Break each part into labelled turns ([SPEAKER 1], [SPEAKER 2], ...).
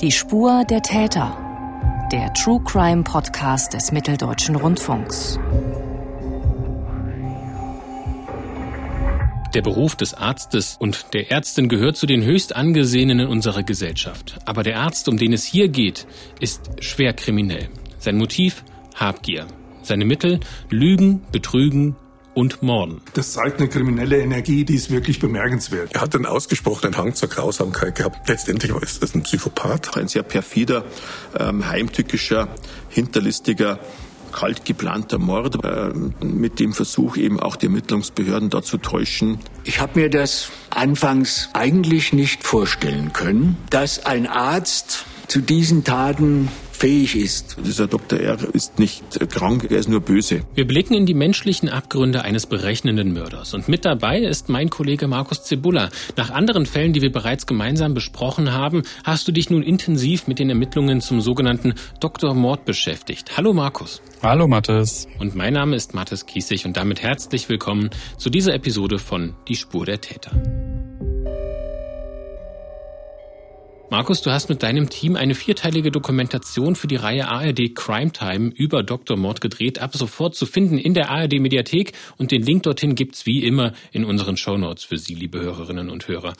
[SPEAKER 1] Die Spur der Täter. Der True Crime Podcast des Mitteldeutschen Rundfunks.
[SPEAKER 2] Der Beruf des Arztes und der Ärztin gehört zu den höchst angesehenen in unserer Gesellschaft. Aber der Arzt, um den es hier geht, ist schwer kriminell. Sein Motiv Habgier. Seine Mittel Lügen, Betrügen, und Morden.
[SPEAKER 3] Das zeigt eine kriminelle Energie, die ist wirklich bemerkenswert.
[SPEAKER 4] Er hat einen ausgesprochenen Hang zur Grausamkeit gehabt. Letztendlich war es ein Psychopath.
[SPEAKER 5] Ein sehr perfider, ähm, heimtückischer, hinterlistiger kalt geplanter Mord äh, mit dem Versuch eben auch die Ermittlungsbehörden da zu täuschen.
[SPEAKER 6] Ich habe mir das anfangs eigentlich nicht vorstellen können, dass ein Arzt zu diesen Taten fähig ist.
[SPEAKER 5] Dieser Dr. R. ist nicht krank, er ist nur böse.
[SPEAKER 2] Wir blicken in die menschlichen Abgründe eines berechnenden Mörders. Und mit dabei ist mein Kollege Markus Zebulla. Nach anderen Fällen, die wir bereits gemeinsam besprochen haben, hast du dich nun intensiv mit den Ermittlungen zum sogenannten Dr. Mord beschäftigt. Hallo Markus.
[SPEAKER 7] Hallo Mathis.
[SPEAKER 2] Und mein Name ist Mathis Kiesig und damit herzlich willkommen zu dieser Episode von Die Spur der Täter. Markus, du hast mit deinem Team eine vierteilige Dokumentation für die Reihe ARD Crime Time über Dr. Mord gedreht, ab sofort zu finden in der ARD Mediathek und den Link dorthin gibt's wie immer in unseren Shownotes für Sie, liebe Hörerinnen und Hörer.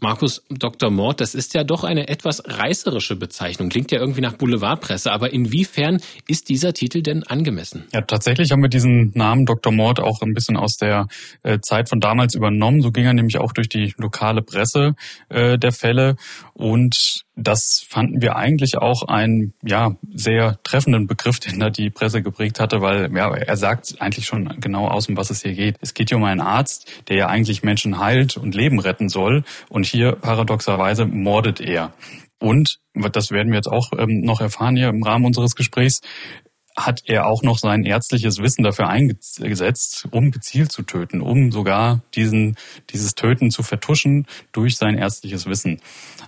[SPEAKER 2] Markus, Dr. Mord, das ist ja doch eine etwas reißerische Bezeichnung. Klingt ja irgendwie nach Boulevardpresse, aber inwiefern ist dieser Titel denn angemessen?
[SPEAKER 7] Ja, tatsächlich haben wir diesen Namen Dr. Mord auch ein bisschen aus der äh, Zeit von damals übernommen. So ging er nämlich auch durch die lokale Presse äh, der Fälle. Und das fanden wir eigentlich auch einen ja sehr treffenden Begriff, den da die Presse geprägt hatte, weil ja, er sagt eigentlich schon genau aus, um was es hier geht. Es geht hier um einen Arzt, der ja eigentlich Menschen heilt und Leben retten soll. Und hier paradoxerweise mordet er. Und, das werden wir jetzt auch ähm, noch erfahren hier im Rahmen unseres Gesprächs, hat er auch noch sein ärztliches Wissen dafür eingesetzt, um gezielt zu töten, um sogar diesen, dieses Töten zu vertuschen durch sein ärztliches Wissen.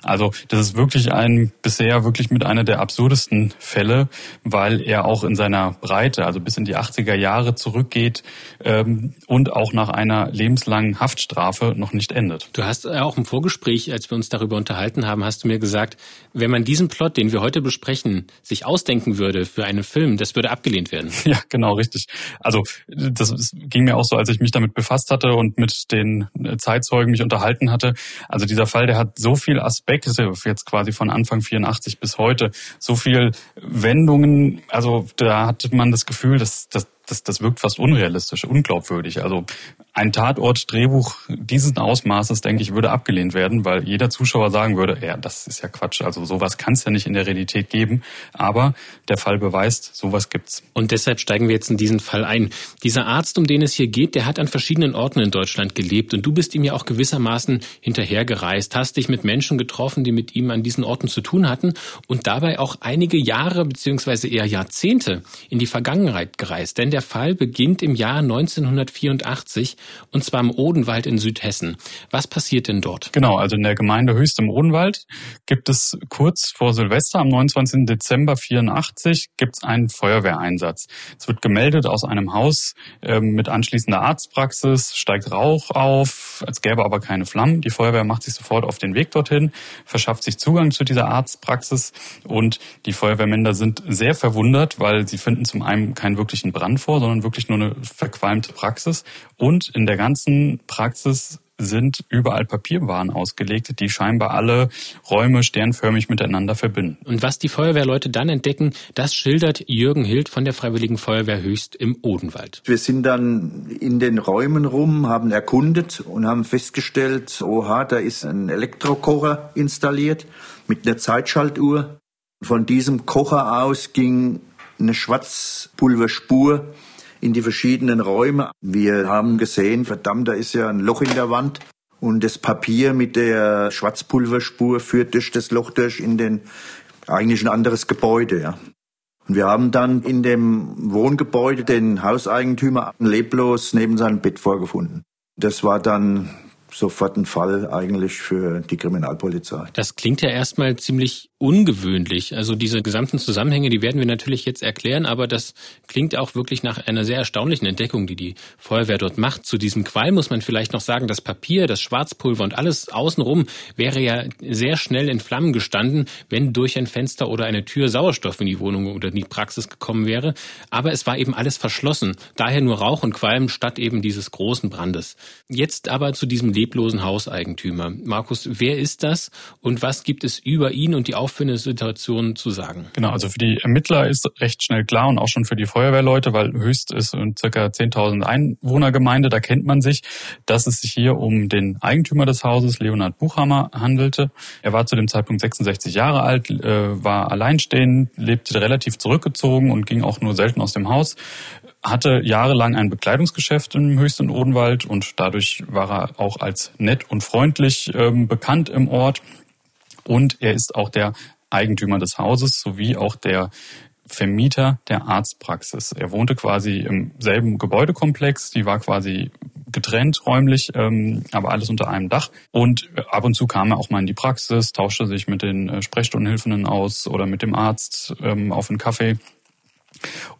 [SPEAKER 7] Also das ist wirklich ein bisher wirklich mit einer der absurdesten Fälle, weil er auch in seiner Breite, also bis in die 80er Jahre zurückgeht ähm, und auch nach einer lebenslangen Haftstrafe noch nicht endet.
[SPEAKER 2] Du hast auch im Vorgespräch, als wir uns darüber unterhalten haben, hast du mir gesagt, wenn man diesen Plot, den wir heute besprechen, sich ausdenken würde für einen Film, das würde abgelehnt werden.
[SPEAKER 7] Ja, genau, richtig. Also das ging mir auch so, als ich mich damit befasst hatte und mit den Zeitzeugen mich unterhalten hatte. Also dieser Fall, der hat so viel Aspekte jetzt quasi von Anfang 84 bis heute, so viel Wendungen. Also da hatte man das Gefühl, dass, dass das, das wirkt fast unrealistisch, unglaubwürdig. Also ein Tatort-Drehbuch diesen Ausmaßes, denke ich, würde abgelehnt werden, weil jeder Zuschauer sagen würde, ja, das ist ja Quatsch. Also sowas kann es ja nicht in der Realität geben. Aber der Fall beweist, sowas gibt's.
[SPEAKER 2] Und deshalb steigen wir jetzt in diesen Fall ein. Dieser Arzt, um den es hier geht, der hat an verschiedenen Orten in Deutschland gelebt und du bist ihm ja auch gewissermaßen hinterhergereist, hast dich mit Menschen getroffen, die mit ihm an diesen Orten zu tun hatten und dabei auch einige Jahre beziehungsweise eher Jahrzehnte in die Vergangenheit gereist. Denn der der Fall beginnt im Jahr 1984 und zwar im Odenwald in Südhessen. Was passiert denn dort?
[SPEAKER 7] Genau, also in der Gemeinde Höchst im Odenwald gibt es kurz vor Silvester am 29. Dezember 84 gibt es einen Feuerwehreinsatz. Es wird gemeldet aus einem Haus äh, mit anschließender Arztpraxis, steigt Rauch auf, als gäbe aber keine Flammen. Die Feuerwehr macht sich sofort auf den Weg dorthin, verschafft sich Zugang zu dieser Arztpraxis und die Feuerwehrmänner sind sehr verwundert, weil sie finden zum einen keinen wirklichen Brand vor, vor, sondern wirklich nur eine verqualmte Praxis. Und in der ganzen Praxis sind überall Papierwaren ausgelegt, die scheinbar alle Räume sternförmig miteinander verbinden.
[SPEAKER 2] Und was die Feuerwehrleute dann entdecken, das schildert Jürgen Hild von der Freiwilligen Feuerwehr Höchst im Odenwald.
[SPEAKER 8] Wir sind dann in den Räumen rum, haben erkundet und haben festgestellt, oha, da ist ein Elektrokocher installiert mit einer Zeitschaltuhr. Von diesem Kocher aus ging eine Schwarzpulverspur in die verschiedenen Räume. Wir haben gesehen, verdammt, da ist ja ein Loch in der Wand. Und das Papier mit der Schwarzpulverspur führt durch das Loch durch in den eigentlich ein anderes Gebäude. Ja. Und wir haben dann in dem Wohngebäude den Hauseigentümer leblos neben seinem Bett vorgefunden. Das war dann sofort ein Fall eigentlich für die Kriminalpolizei.
[SPEAKER 2] Das klingt ja erstmal ziemlich ungewöhnlich. Also diese gesamten Zusammenhänge, die werden wir natürlich jetzt erklären, aber das klingt auch wirklich nach einer sehr erstaunlichen Entdeckung, die die Feuerwehr dort macht. Zu diesem Qualm muss man vielleicht noch sagen, das Papier, das Schwarzpulver und alles außenrum wäre ja sehr schnell in Flammen gestanden, wenn durch ein Fenster oder eine Tür Sauerstoff in die Wohnung oder in die Praxis gekommen wäre. Aber es war eben alles verschlossen. Daher nur Rauch und Qualm statt eben dieses großen Brandes. Jetzt aber zu diesem leblosen Hauseigentümer. Markus, wer ist das und was gibt es über ihn und die Auf für eine Situation zu sagen?
[SPEAKER 7] Genau, also für die Ermittler ist recht schnell klar und auch schon für die Feuerwehrleute, weil Höchst ist eine circa 10.000 Einwohnergemeinde, da kennt man sich, dass es sich hier um den Eigentümer des Hauses, Leonhard Buchhammer, handelte. Er war zu dem Zeitpunkt 66 Jahre alt, äh, war alleinstehend, lebte relativ zurückgezogen und ging auch nur selten aus dem Haus hatte jahrelang ein Bekleidungsgeschäft im Höchsten Odenwald und dadurch war er auch als nett und freundlich ähm, bekannt im Ort. Und er ist auch der Eigentümer des Hauses sowie auch der Vermieter der Arztpraxis. Er wohnte quasi im selben Gebäudekomplex, die war quasi getrennt räumlich, ähm, aber alles unter einem Dach. Und ab und zu kam er auch mal in die Praxis, tauschte sich mit den äh, Sprechstundenhilfenden aus oder mit dem Arzt ähm, auf einen Kaffee.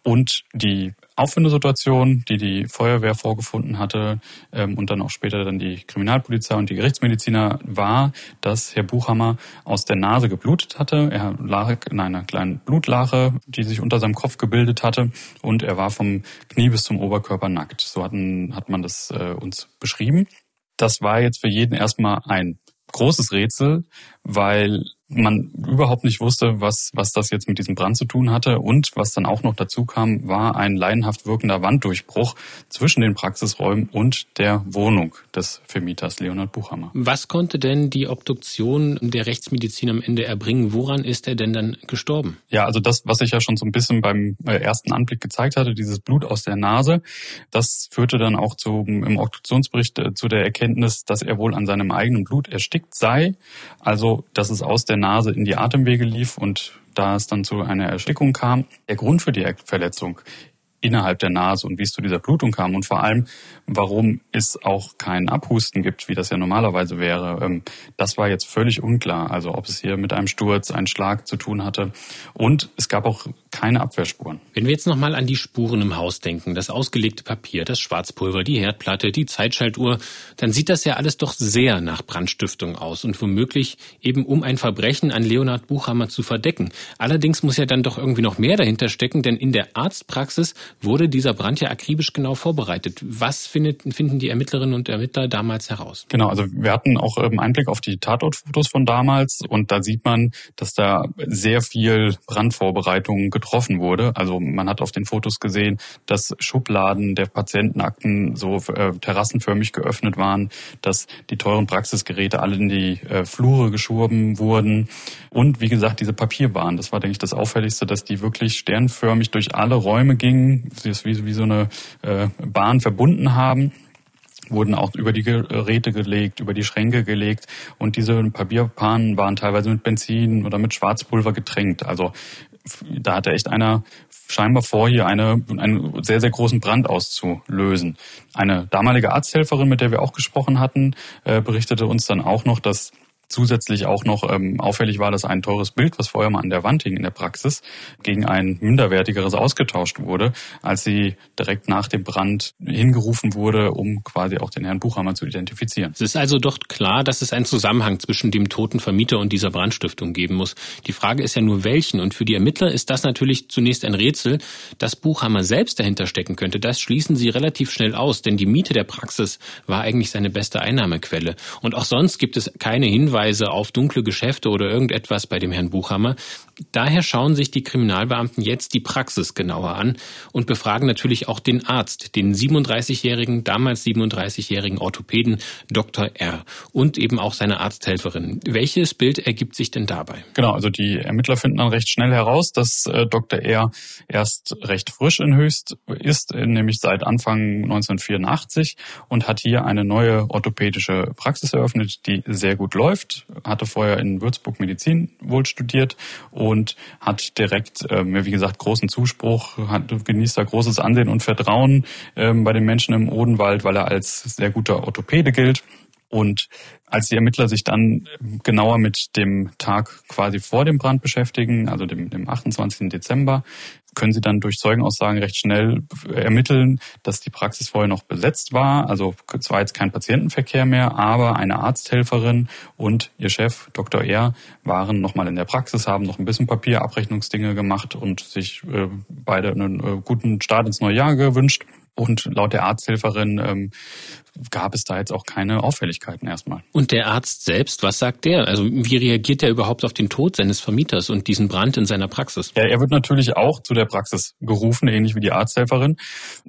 [SPEAKER 7] Und die Auffindesituation, die die Feuerwehr vorgefunden hatte ähm, und dann auch später dann die Kriminalpolizei und die Gerichtsmediziner war, dass Herr Buchhammer aus der Nase geblutet hatte. Er lag in einer kleinen Blutlache, die sich unter seinem Kopf gebildet hatte und er war vom Knie bis zum Oberkörper nackt. So hatten, hat man das äh, uns beschrieben. Das war jetzt für jeden erstmal ein großes Rätsel, weil man überhaupt nicht wusste, was, was das jetzt mit diesem Brand zu tun hatte. Und was dann auch noch dazu kam, war ein leidenhaft wirkender Wanddurchbruch zwischen den Praxisräumen und der Wohnung des Vermieters Leonhard Buchhammer.
[SPEAKER 2] Was konnte denn die Obduktion der Rechtsmedizin am Ende erbringen? Woran ist er denn dann gestorben?
[SPEAKER 7] Ja, also das, was ich ja schon so ein bisschen beim äh, ersten Anblick gezeigt hatte, dieses Blut aus der Nase, das führte dann auch zu, im Obduktionsbericht äh, zu der Erkenntnis, dass er wohl an seinem eigenen Blut erstickt sei. Also, dass es aus der Nase in die Atemwege lief und da es dann zu einer Erstickung kam. Der Grund für die Verletzung innerhalb der Nase und wie es zu dieser Blutung kam und vor allem, warum es auch kein Abhusten gibt, wie das ja normalerweise wäre, ähm, das war jetzt völlig unklar. Also ob es hier mit einem Sturz, einem Schlag zu tun hatte. Und es gab auch keine Abwehrspuren.
[SPEAKER 2] Wenn wir jetzt nochmal an die Spuren im Haus denken, das ausgelegte Papier, das Schwarzpulver, die Herdplatte, die Zeitschaltuhr, dann sieht das ja alles doch sehr nach Brandstiftung aus und womöglich eben um ein Verbrechen an Leonhard Buchhammer zu verdecken. Allerdings muss ja dann doch irgendwie noch mehr dahinter stecken, denn in der Arztpraxis wurde dieser Brand ja akribisch genau vorbereitet. Was findet, finden die Ermittlerinnen und Ermittler damals heraus?
[SPEAKER 7] Genau, also wir hatten auch ähm, Einblick auf die Tatortfotos von damals und da sieht man, dass da sehr viel Brandvorbereitung getroffen wurde. Also man hat auf den Fotos gesehen, dass Schubladen der Patientenakten so äh, terrassenförmig geöffnet waren, dass die teuren Praxisgeräte alle in die äh, Flure geschoben wurden und wie gesagt diese Papierbahn. Das war denke ich das auffälligste, dass die wirklich sternförmig durch alle Räume gingen sie es wie, wie so eine äh, Bahn verbunden haben wurden auch über die Geräte gelegt, über die Schränke gelegt und diese Papierpanen waren teilweise mit Benzin oder mit Schwarzpulver getränkt. Also da hatte echt einer scheinbar vor, hier eine, einen sehr, sehr großen Brand auszulösen. Eine damalige Arzthelferin, mit der wir auch gesprochen hatten, äh, berichtete uns dann auch noch, dass zusätzlich auch noch ähm, auffällig war, dass ein teures Bild, was vorher mal an der Wand hing in der Praxis, gegen ein minderwertigeres ausgetauscht wurde, als sie direkt nach dem Brand hingerufen wurde, um quasi auch den Herrn Buchhammer zu identifizieren.
[SPEAKER 2] Es ist also doch klar, dass es einen Zusammenhang zwischen dem toten Vermieter und dieser Brandstiftung geben muss. Die Frage ist ja nur welchen und für die Ermittler ist das natürlich zunächst ein Rätsel. Dass Buchhammer selbst dahinter stecken könnte, das schließen sie relativ schnell aus, denn die Miete der Praxis war eigentlich seine beste Einnahmequelle. Und auch sonst gibt es keine Hinweise, Hinweise auf dunkle Geschäfte oder irgendetwas bei dem Herrn Buchhammer. Daher schauen sich die Kriminalbeamten jetzt die Praxis genauer an und befragen natürlich auch den Arzt, den 37-jährigen, damals 37-jährigen Orthopäden Dr. R. und eben auch seine Arzthelferin. Welches Bild ergibt sich denn dabei?
[SPEAKER 7] Genau, also die Ermittler finden dann recht schnell heraus, dass äh, Dr. R. erst recht frisch in Höchst ist, nämlich seit Anfang 1984 und hat hier eine neue orthopädische Praxis eröffnet, die sehr gut läuft, hatte vorher in Würzburg Medizin wohl studiert und und hat direkt, ähm, wie gesagt, großen Zuspruch, hat, genießt da großes Ansehen und Vertrauen ähm, bei den Menschen im Odenwald, weil er als sehr guter Orthopäde gilt. Und als die Ermittler sich dann genauer mit dem Tag quasi vor dem Brand beschäftigen, also dem, dem 28. Dezember, können sie dann durch Zeugenaussagen recht schnell ermitteln, dass die Praxis vorher noch besetzt war. Also es war jetzt kein Patientenverkehr mehr, aber eine Arzthelferin und ihr Chef, Dr. R., waren nochmal in der Praxis, haben noch ein bisschen Papierabrechnungsdinge gemacht und sich äh, beide einen äh, guten Start ins neue Jahr gewünscht. Und laut der Arzthelferin ähm, gab es da jetzt auch keine Auffälligkeiten erstmal.
[SPEAKER 2] Und der Arzt selbst, was sagt der? Also wie reagiert er überhaupt auf den Tod seines Vermieters und diesen Brand in seiner Praxis?
[SPEAKER 7] Ja, er wird natürlich auch zu der Praxis gerufen, ähnlich wie die Arzthelferin.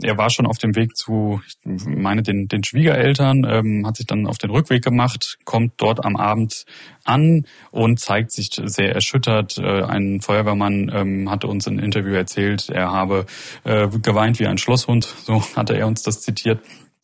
[SPEAKER 7] Er war schon auf dem Weg zu, ich meine, den, den Schwiegereltern, ähm, hat sich dann auf den Rückweg gemacht, kommt dort am Abend an und zeigt sich sehr erschüttert. Äh, ein Feuerwehrmann ähm, hatte uns in einem Interview erzählt, er habe äh, geweint wie ein Schlosshund, so hatte er uns das zitiert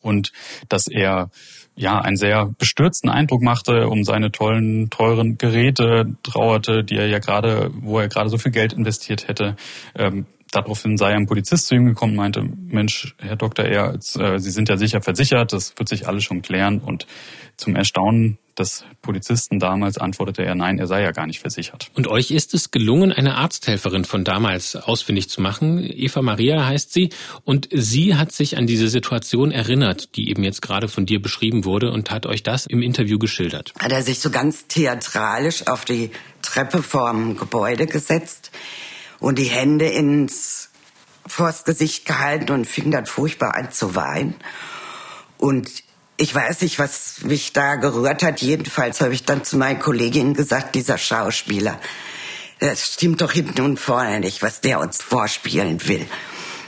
[SPEAKER 7] und dass er ja einen sehr bestürzten Eindruck machte um seine tollen teuren Geräte trauerte, die er ja gerade, wo er gerade so viel Geld investiert hätte. Ähm, daraufhin sei ein Polizist zu ihm gekommen und meinte, Mensch, Herr Dr. Er, äh, Sie sind ja sicher versichert, das wird sich alles schon klären. Und zum Erstaunen des Polizisten damals antwortete er, nein, er sei ja gar nicht versichert.
[SPEAKER 2] Und euch ist es gelungen, eine Arzthelferin von damals ausfindig zu machen. Eva Maria heißt sie. Und sie hat sich an diese Situation erinnert, die eben jetzt gerade von dir beschrieben wurde und hat euch das im Interview geschildert.
[SPEAKER 9] Hat er sich so ganz theatralisch auf die Treppe vorm Gebäude gesetzt und die Hände ins vors Gesicht gehalten und fing dann furchtbar an zu weinen. Und ich weiß nicht, was mich da gerührt hat. Jedenfalls habe ich dann zu meinen Kolleginnen gesagt, dieser Schauspieler, das stimmt doch hinten und vorne nicht, was der uns vorspielen will.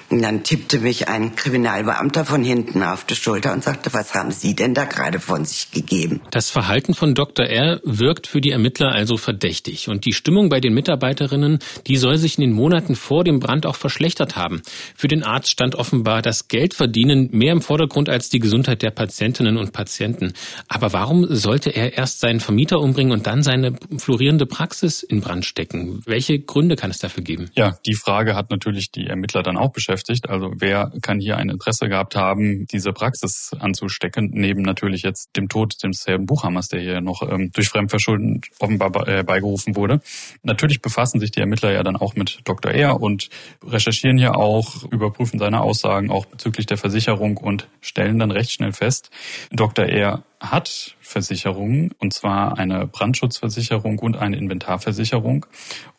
[SPEAKER 9] Und dann tippte mich ein Kriminalbeamter von hinten auf die Schulter und sagte, was haben Sie denn da gerade von sich gegeben?
[SPEAKER 2] Das Verhalten von Dr. R. wirkt für die Ermittler also verdächtig. Und die Stimmung bei den Mitarbeiterinnen, die soll sich in den Monaten vor dem Brand auch verschlechtert haben. Für den Arzt stand offenbar das Geldverdienen mehr im Vordergrund als die Gesundheit der Patientinnen und Patienten. Aber warum sollte er erst seinen Vermieter umbringen und dann seine florierende Praxis in Brand stecken? Welche Gründe kann es dafür geben?
[SPEAKER 7] Ja, die Frage hat natürlich die Ermittler dann auch beschäftigt beschäftigt. Also wer kann hier ein Interesse gehabt haben, diese Praxis anzustecken, neben natürlich jetzt dem Tod des Herrn Buchhammers, der hier noch ähm, durch Fremdverschulden offenbar äh, beigerufen wurde. Natürlich befassen sich die Ermittler ja dann auch mit Dr. R. und recherchieren hier auch, überprüfen seine Aussagen auch bezüglich der Versicherung und stellen dann recht schnell fest, Dr. R hat Versicherungen, und zwar eine Brandschutzversicherung und eine Inventarversicherung.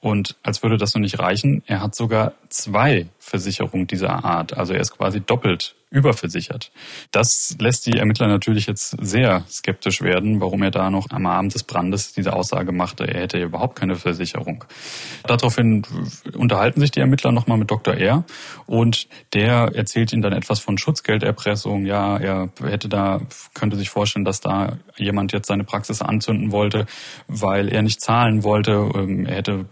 [SPEAKER 7] Und als würde das noch nicht reichen, er hat sogar zwei Versicherungen dieser Art. Also er ist quasi doppelt überversichert. Das lässt die Ermittler natürlich jetzt sehr skeptisch werden, warum er da noch am Abend des Brandes diese Aussage machte, er hätte überhaupt keine Versicherung. Daraufhin unterhalten sich die Ermittler nochmal mit Dr. R. und der erzählt ihnen dann etwas von Schutzgelderpressung. Ja, er hätte da, könnte sich vorstellen, dass da jemand jetzt seine Praxis anzünden wollte, weil er nicht zahlen wollte. Ähm, er hätte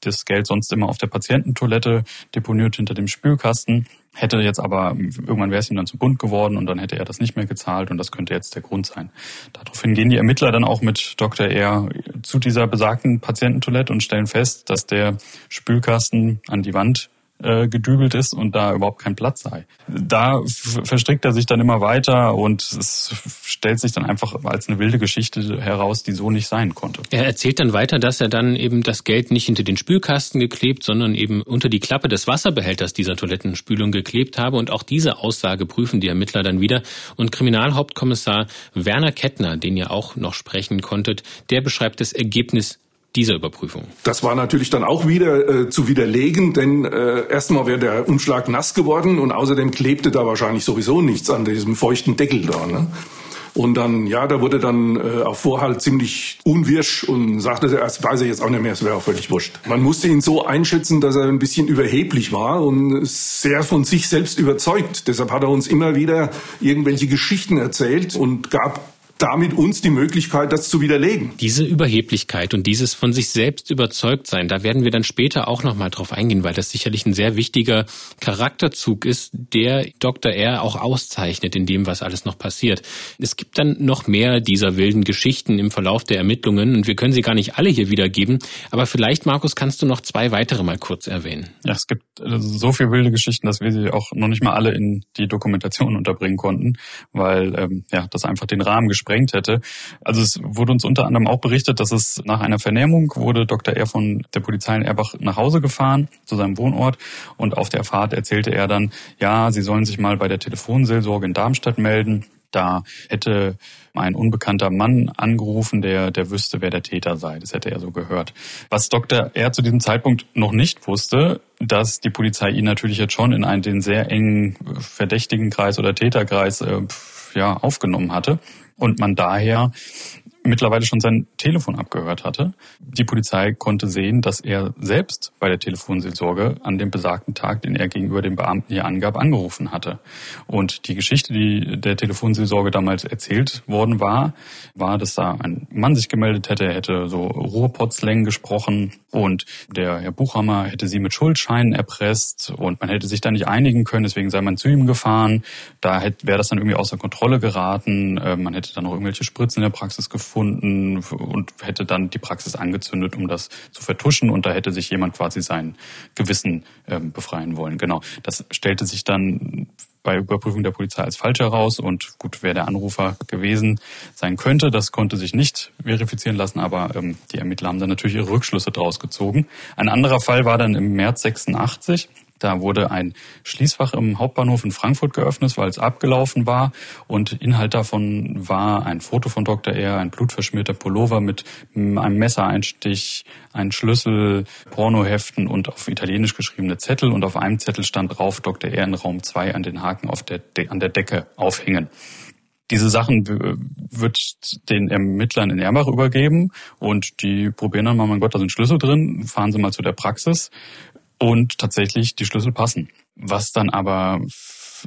[SPEAKER 7] das Geld sonst immer auf der Patiententoilette deponiert hinter dem Spülkasten. Hätte jetzt aber, irgendwann wäre es ihm dann zu bunt geworden und dann hätte er das nicht mehr gezahlt und das könnte jetzt der Grund sein. Daraufhin gehen die Ermittler dann auch mit Dr. R. zu dieser besagten Patiententoilette und stellen fest, dass der Spülkasten an die Wand äh, gedübelt ist und da überhaupt kein Platz sei. Da verstrickt er sich dann immer weiter und es stellt sich dann einfach als eine wilde Geschichte heraus, die so nicht sein konnte.
[SPEAKER 2] Er erzählt dann weiter, dass er dann eben das Geld nicht hinter den Spülkasten geklebt, sondern eben unter die Klappe des Wasserbehälters dieser Toilettenspülung geklebt habe und auch diese Aussage prüfen die Ermittler dann wieder und Kriminalhauptkommissar Werner Kettner, den ihr auch noch sprechen konntet, der beschreibt das Ergebnis dieser Überprüfung?
[SPEAKER 3] Das war natürlich dann auch wieder äh, zu widerlegen, denn äh, erstmal wäre der Umschlag nass geworden und außerdem klebte da wahrscheinlich sowieso nichts an diesem feuchten Deckel da. Ne? Und dann, ja, da wurde dann äh, auf Vorhalt ziemlich unwirsch und sagte, das weiß er jetzt auch nicht mehr, es wäre auch völlig wurscht. Man musste ihn so einschätzen, dass er ein bisschen überheblich war und sehr von sich selbst überzeugt. Deshalb hat er uns immer wieder irgendwelche Geschichten erzählt und gab damit uns die Möglichkeit, das zu widerlegen.
[SPEAKER 2] Diese Überheblichkeit und dieses von sich selbst überzeugt sein, da werden wir dann später auch nochmal drauf eingehen, weil das sicherlich ein sehr wichtiger Charakterzug ist, der Dr. R. auch auszeichnet in dem, was alles noch passiert. Es gibt dann noch mehr dieser wilden Geschichten im Verlauf der Ermittlungen und wir können sie gar nicht alle hier wiedergeben, aber vielleicht, Markus, kannst du noch zwei weitere mal kurz erwähnen.
[SPEAKER 7] Ja, es gibt äh, so viele wilde Geschichten, dass wir sie auch noch nicht mal alle in die Dokumentation unterbringen konnten, weil ähm, ja das einfach den Rahmen gesprengt gesprengt hätte. Also es wurde uns unter anderem auch berichtet, dass es nach einer Vernehmung wurde Dr. R. von der Polizei in Erbach nach Hause gefahren zu seinem Wohnort und auf der Fahrt erzählte er dann, ja, sie sollen sich mal bei der Telefonseelsorge in Darmstadt melden. Da hätte ein unbekannter Mann angerufen, der, der wüsste, wer der Täter sei. Das hätte er so gehört. Was Dr. R. zu diesem Zeitpunkt noch nicht wusste, dass die Polizei ihn natürlich jetzt schon in einen den sehr engen verdächtigen Kreis oder Täterkreis äh, ja, aufgenommen hatte und man daher mittlerweile schon sein Telefon abgehört hatte. Die Polizei konnte sehen, dass er selbst bei der Telefonseelsorge an dem besagten Tag, den er gegenüber dem Beamten hier angab, angerufen hatte. Und die Geschichte, die der Telefonseelsorge damals erzählt worden war, war, dass da ein Mann sich gemeldet hätte, er hätte so Ruhrpotzlängen gesprochen und der Herr Buchhammer hätte sie mit Schuldscheinen erpresst und man hätte sich da nicht einigen können, deswegen sei man zu ihm gefahren. Da wäre das dann irgendwie außer Kontrolle geraten. Äh, man hätte dann noch irgendwelche Spritzen in der Praxis gefunden gefunden und hätte dann die Praxis angezündet, um das zu vertuschen. Und da hätte sich jemand quasi sein Gewissen ähm, befreien wollen. Genau. Das stellte sich dann bei Überprüfung der Polizei als falsch heraus und gut, wer der Anrufer gewesen sein könnte, das konnte sich nicht verifizieren lassen, aber ähm, die Ermittler haben dann natürlich ihre Rückschlüsse draus gezogen. Ein anderer Fall war dann im März 86. Da wurde ein Schließfach im Hauptbahnhof in Frankfurt geöffnet, weil es abgelaufen war. Und Inhalt davon war ein Foto von Dr. R., ein blutverschmierter Pullover mit einem Messereinstich, ein Schlüssel, Pornoheften und auf Italienisch geschriebene Zettel. Und auf einem Zettel stand drauf Dr. R. in Raum 2 an den Haken auf der De an der Decke aufhängen. Diese Sachen wird den Ermittlern in Erbach übergeben und die probieren dann mal, mein Gott, da sind Schlüssel drin, fahren Sie mal zu der Praxis und tatsächlich die Schlüssel passen. Was dann aber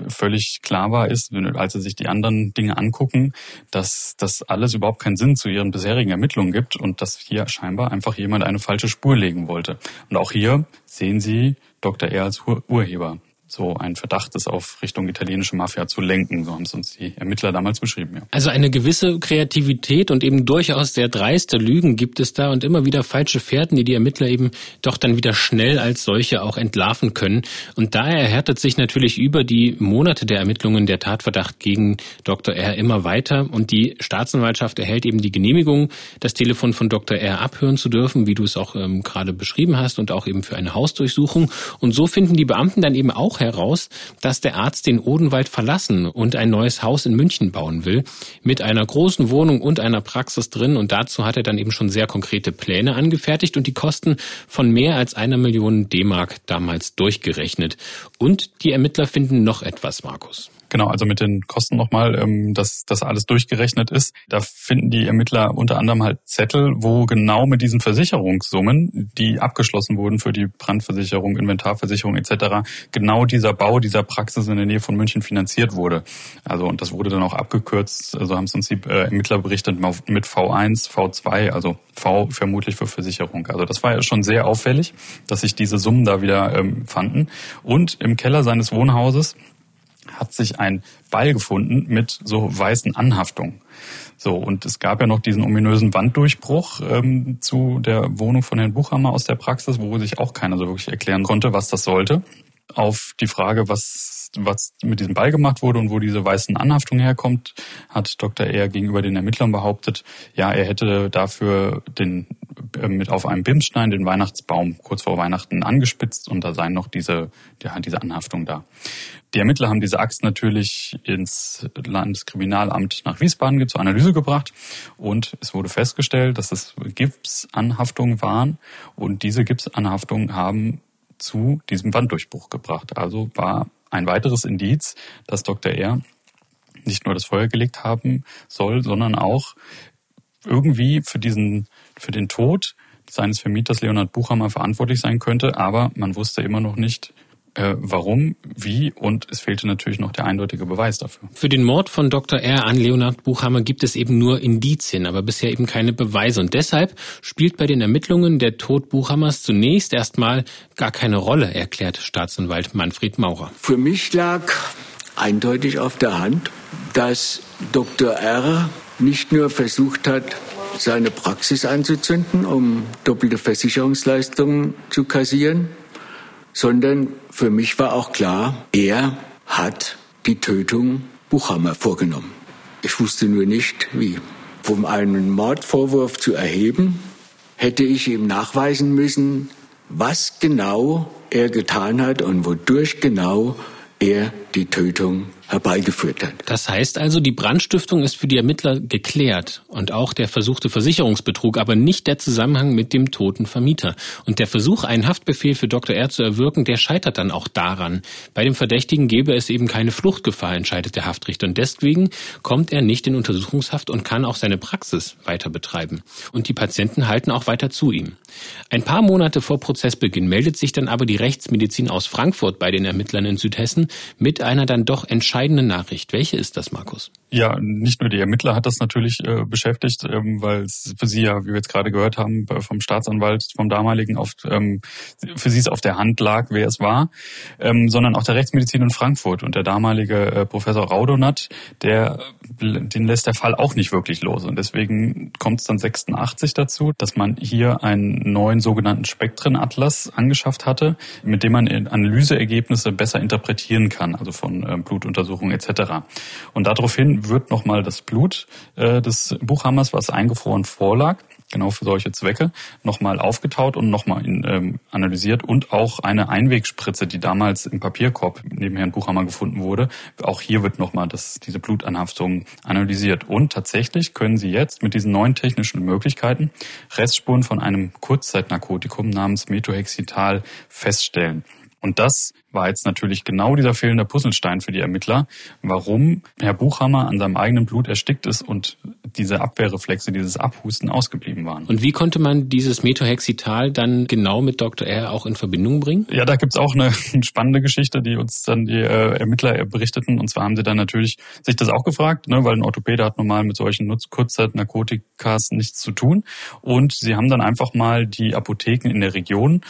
[SPEAKER 7] völlig klar war, ist, als sie sich die anderen Dinge angucken, dass das alles überhaupt keinen Sinn zu ihren bisherigen Ermittlungen gibt und dass hier scheinbar einfach jemand eine falsche Spur legen wollte. Und auch hier sehen Sie Dr. R als Urheber so ein Verdacht ist, auf Richtung italienische Mafia zu lenken. So haben es uns die Ermittler damals beschrieben. Ja.
[SPEAKER 2] Also eine gewisse Kreativität und eben durchaus sehr dreiste Lügen gibt es da und immer wieder falsche Fährten, die die Ermittler eben doch dann wieder schnell als solche auch entlarven können. Und daher erhärtet sich natürlich über die Monate der Ermittlungen der Tatverdacht gegen Dr. R. immer weiter und die Staatsanwaltschaft erhält eben die Genehmigung, das Telefon von Dr. R. abhören zu dürfen, wie du es auch ähm, gerade beschrieben hast und auch eben für eine Hausdurchsuchung. Und so finden die Beamten dann eben auch heraus, dass der Arzt den Odenwald verlassen und ein neues Haus in München bauen will, mit einer großen Wohnung und einer Praxis drin. Und dazu hat er dann eben schon sehr konkrete Pläne angefertigt und die Kosten von mehr als einer Million D-Mark damals durchgerechnet. Und die Ermittler finden noch etwas, Markus.
[SPEAKER 7] Genau, also mit den Kosten nochmal, ähm, dass das alles durchgerechnet ist. Da finden die Ermittler unter anderem halt Zettel, wo genau mit diesen Versicherungssummen, die abgeschlossen wurden für die Brandversicherung, Inventarversicherung etc., genau dieser Bau dieser Praxis in der Nähe von München finanziert wurde. Also und das wurde dann auch abgekürzt, also haben es uns die äh, Ermittler berichtet mit V1, V2, also V vermutlich für Versicherung. Also das war ja schon sehr auffällig, dass sich diese Summen da wieder ähm, fanden. Und im Keller seines Wohnhauses hat sich ein Ball gefunden mit so weißen Anhaftungen. So, und es gab ja noch diesen ominösen Wanddurchbruch ähm, zu der Wohnung von Herrn Buchhammer aus der Praxis, wo sich auch keiner so wirklich erklären konnte, was das sollte. Auf die Frage, was, was mit diesem Ball gemacht wurde und wo diese weißen Anhaftungen herkommt, hat Dr. Ehr gegenüber den Ermittlern behauptet, ja, er hätte dafür den mit auf einem Bimsstein den Weihnachtsbaum kurz vor Weihnachten angespitzt und da seien noch diese, ja, diese Anhaftung da. Die Ermittler haben diese Axt natürlich ins Landeskriminalamt nach Wiesbaden zur Analyse gebracht und es wurde festgestellt, dass es Gipsanhaftungen waren und diese Gipsanhaftungen haben zu diesem Wanddurchbruch gebracht. Also war ein weiteres Indiz, dass Dr. R. nicht nur das Feuer gelegt haben soll, sondern auch irgendwie für diesen, für den Tod seines Vermieters Leonhard Buchhammer verantwortlich sein könnte, aber man wusste immer noch nicht, äh, warum, wie und es fehlte natürlich noch der eindeutige Beweis dafür.
[SPEAKER 2] Für den Mord von Dr. R. an Leonhard Buchhammer gibt es eben nur Indizien, aber bisher eben keine Beweise. Und deshalb spielt bei den Ermittlungen der Tod Buchhammers zunächst erstmal gar keine Rolle, erklärt Staatsanwalt Manfred Maurer.
[SPEAKER 6] Für mich lag eindeutig auf der Hand, dass Dr. R. nicht nur versucht hat, seine Praxis anzuzünden, um doppelte Versicherungsleistungen zu kassieren, sondern für mich war auch klar, er hat die Tötung Buchhammer vorgenommen. Ich wusste nur nicht, wie. Um einen Mordvorwurf zu erheben, hätte ich ihm nachweisen müssen, was genau er getan hat und wodurch genau er die Tötung herbeigeführt hat.
[SPEAKER 2] Das heißt also, die Brandstiftung ist für die Ermittler geklärt und auch der versuchte Versicherungsbetrug, aber nicht der Zusammenhang mit dem toten Vermieter. Und der Versuch, einen Haftbefehl für Dr. R zu erwirken, der scheitert dann auch daran. Bei dem Verdächtigen gäbe es eben keine Fluchtgefahr, entscheidet der Haftrichter. Und deswegen kommt er nicht in Untersuchungshaft und kann auch seine Praxis weiter betreiben. Und die Patienten halten auch weiter zu ihm. Ein paar Monate vor Prozessbeginn meldet sich dann aber die Rechtsmedizin aus Frankfurt bei den Ermittlern in Südhessen mit einer dann doch entscheidenden Nachricht. Welche ist das, Markus?
[SPEAKER 7] Ja, nicht nur die Ermittler hat das natürlich äh, beschäftigt, ähm, weil es für sie ja, wie wir jetzt gerade gehört haben, vom Staatsanwalt, vom damaligen, oft ähm, für sie es auf der Hand lag, wer es war, ähm, sondern auch der Rechtsmedizin in Frankfurt und der damalige äh, Professor Raudonat, der den lässt der Fall auch nicht wirklich los und deswegen kommt es dann 86 dazu, dass man hier einen neuen sogenannten Spektrenatlas angeschafft hatte, mit dem man Analyseergebnisse besser interpretieren kann, also von äh, Blutuntersuchungen etc. Und daraufhin wird nochmal das Blut äh, des Buchhammers, was eingefroren vorlag, genau für solche Zwecke, nochmal aufgetaut und nochmal ähm, analysiert und auch eine Einwegspritze, die damals im Papierkorb neben Herrn Buchhammer gefunden wurde. Auch hier wird nochmal diese Blutanhaftung analysiert. Und tatsächlich können Sie jetzt mit diesen neuen technischen Möglichkeiten Restspuren von einem Kurzzeitnarkotikum namens Methohexital feststellen. Und das war jetzt natürlich genau dieser fehlende Puzzlestein für die Ermittler, warum Herr Buchhammer an seinem eigenen Blut erstickt ist und diese Abwehrreflexe, dieses Abhusten ausgeblieben waren.
[SPEAKER 2] Und wie konnte man dieses Methohexital dann genau mit Dr. R auch in Verbindung bringen?
[SPEAKER 7] Ja, da gibt's auch eine spannende Geschichte, die uns dann die äh, Ermittler berichteten. Und zwar haben sie dann natürlich sich das auch gefragt, ne, weil ein Orthopäde hat normal mit solchen Kurzzeit-Narkotikas nichts zu tun. Und sie haben dann einfach mal die Apotheken in der Region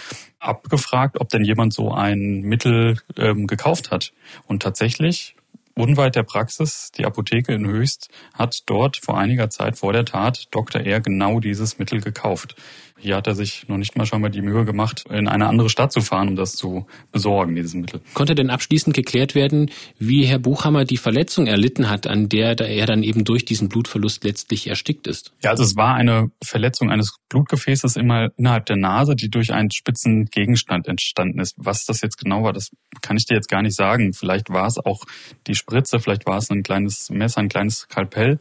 [SPEAKER 7] abgefragt, ob denn jemand so ein Mittel ähm, gekauft hat. Und tatsächlich unweit der Praxis, die Apotheke in Höchst, hat dort vor einiger Zeit vor der Tat Dr. R genau dieses Mittel gekauft. Hier hat er sich noch nicht mal schon mal die Mühe gemacht, in eine andere Stadt zu fahren, um das zu besorgen, dieses Mittel.
[SPEAKER 2] Konnte denn abschließend geklärt werden, wie Herr Buchhammer die Verletzung erlitten hat, an der er dann eben durch diesen Blutverlust letztlich erstickt ist?
[SPEAKER 7] Ja, also es war eine Verletzung eines Blutgefäßes immer innerhalb der Nase, die durch einen spitzen Gegenstand entstanden ist. Was das jetzt genau war, das kann ich dir jetzt gar nicht sagen. Vielleicht war es auch die Spritze, vielleicht war es ein kleines Messer, ein kleines Skalpell.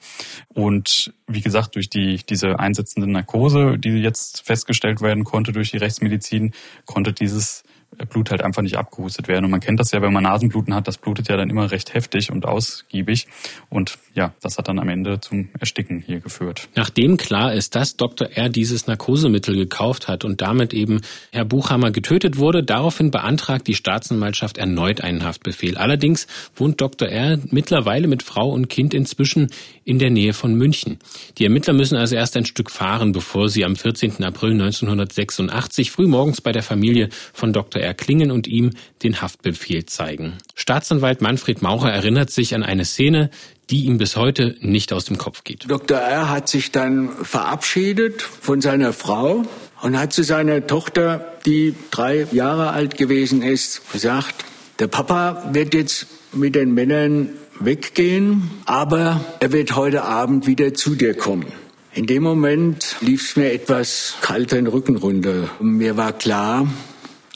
[SPEAKER 7] Und wie gesagt, durch die, diese einsetzende Narkose, die jetzt festgestellt werden konnte durch die Rechtsmedizin, konnte dieses Blut halt einfach nicht abgehustet werden. Und man kennt das ja, wenn man Nasenbluten hat, das blutet ja dann immer recht heftig und ausgiebig. Und ja, das hat dann am Ende zum Ersticken hier geführt.
[SPEAKER 2] Nachdem klar ist, dass Dr. R dieses Narkosemittel gekauft hat und damit eben Herr Buchhammer getötet wurde, daraufhin beantragt die Staatsanwaltschaft erneut einen Haftbefehl. Allerdings wohnt Dr. R mittlerweile mit Frau und Kind inzwischen in der Nähe von München. Die Ermittler müssen also erst ein Stück fahren, bevor sie am 14. April 1986 frühmorgens bei der Familie von Dr erklingen und ihm den Haftbefehl zeigen. Staatsanwalt Manfred Maucher erinnert sich an eine Szene, die ihm bis heute nicht aus dem Kopf geht.
[SPEAKER 6] Dr. R. hat sich dann verabschiedet von seiner Frau und hat zu seiner Tochter, die drei Jahre alt gewesen ist, gesagt, der Papa wird jetzt mit den Männern weggehen, aber er wird heute Abend wieder zu dir kommen. In dem Moment lief es mir etwas kalt den Rücken runter. Mir war klar,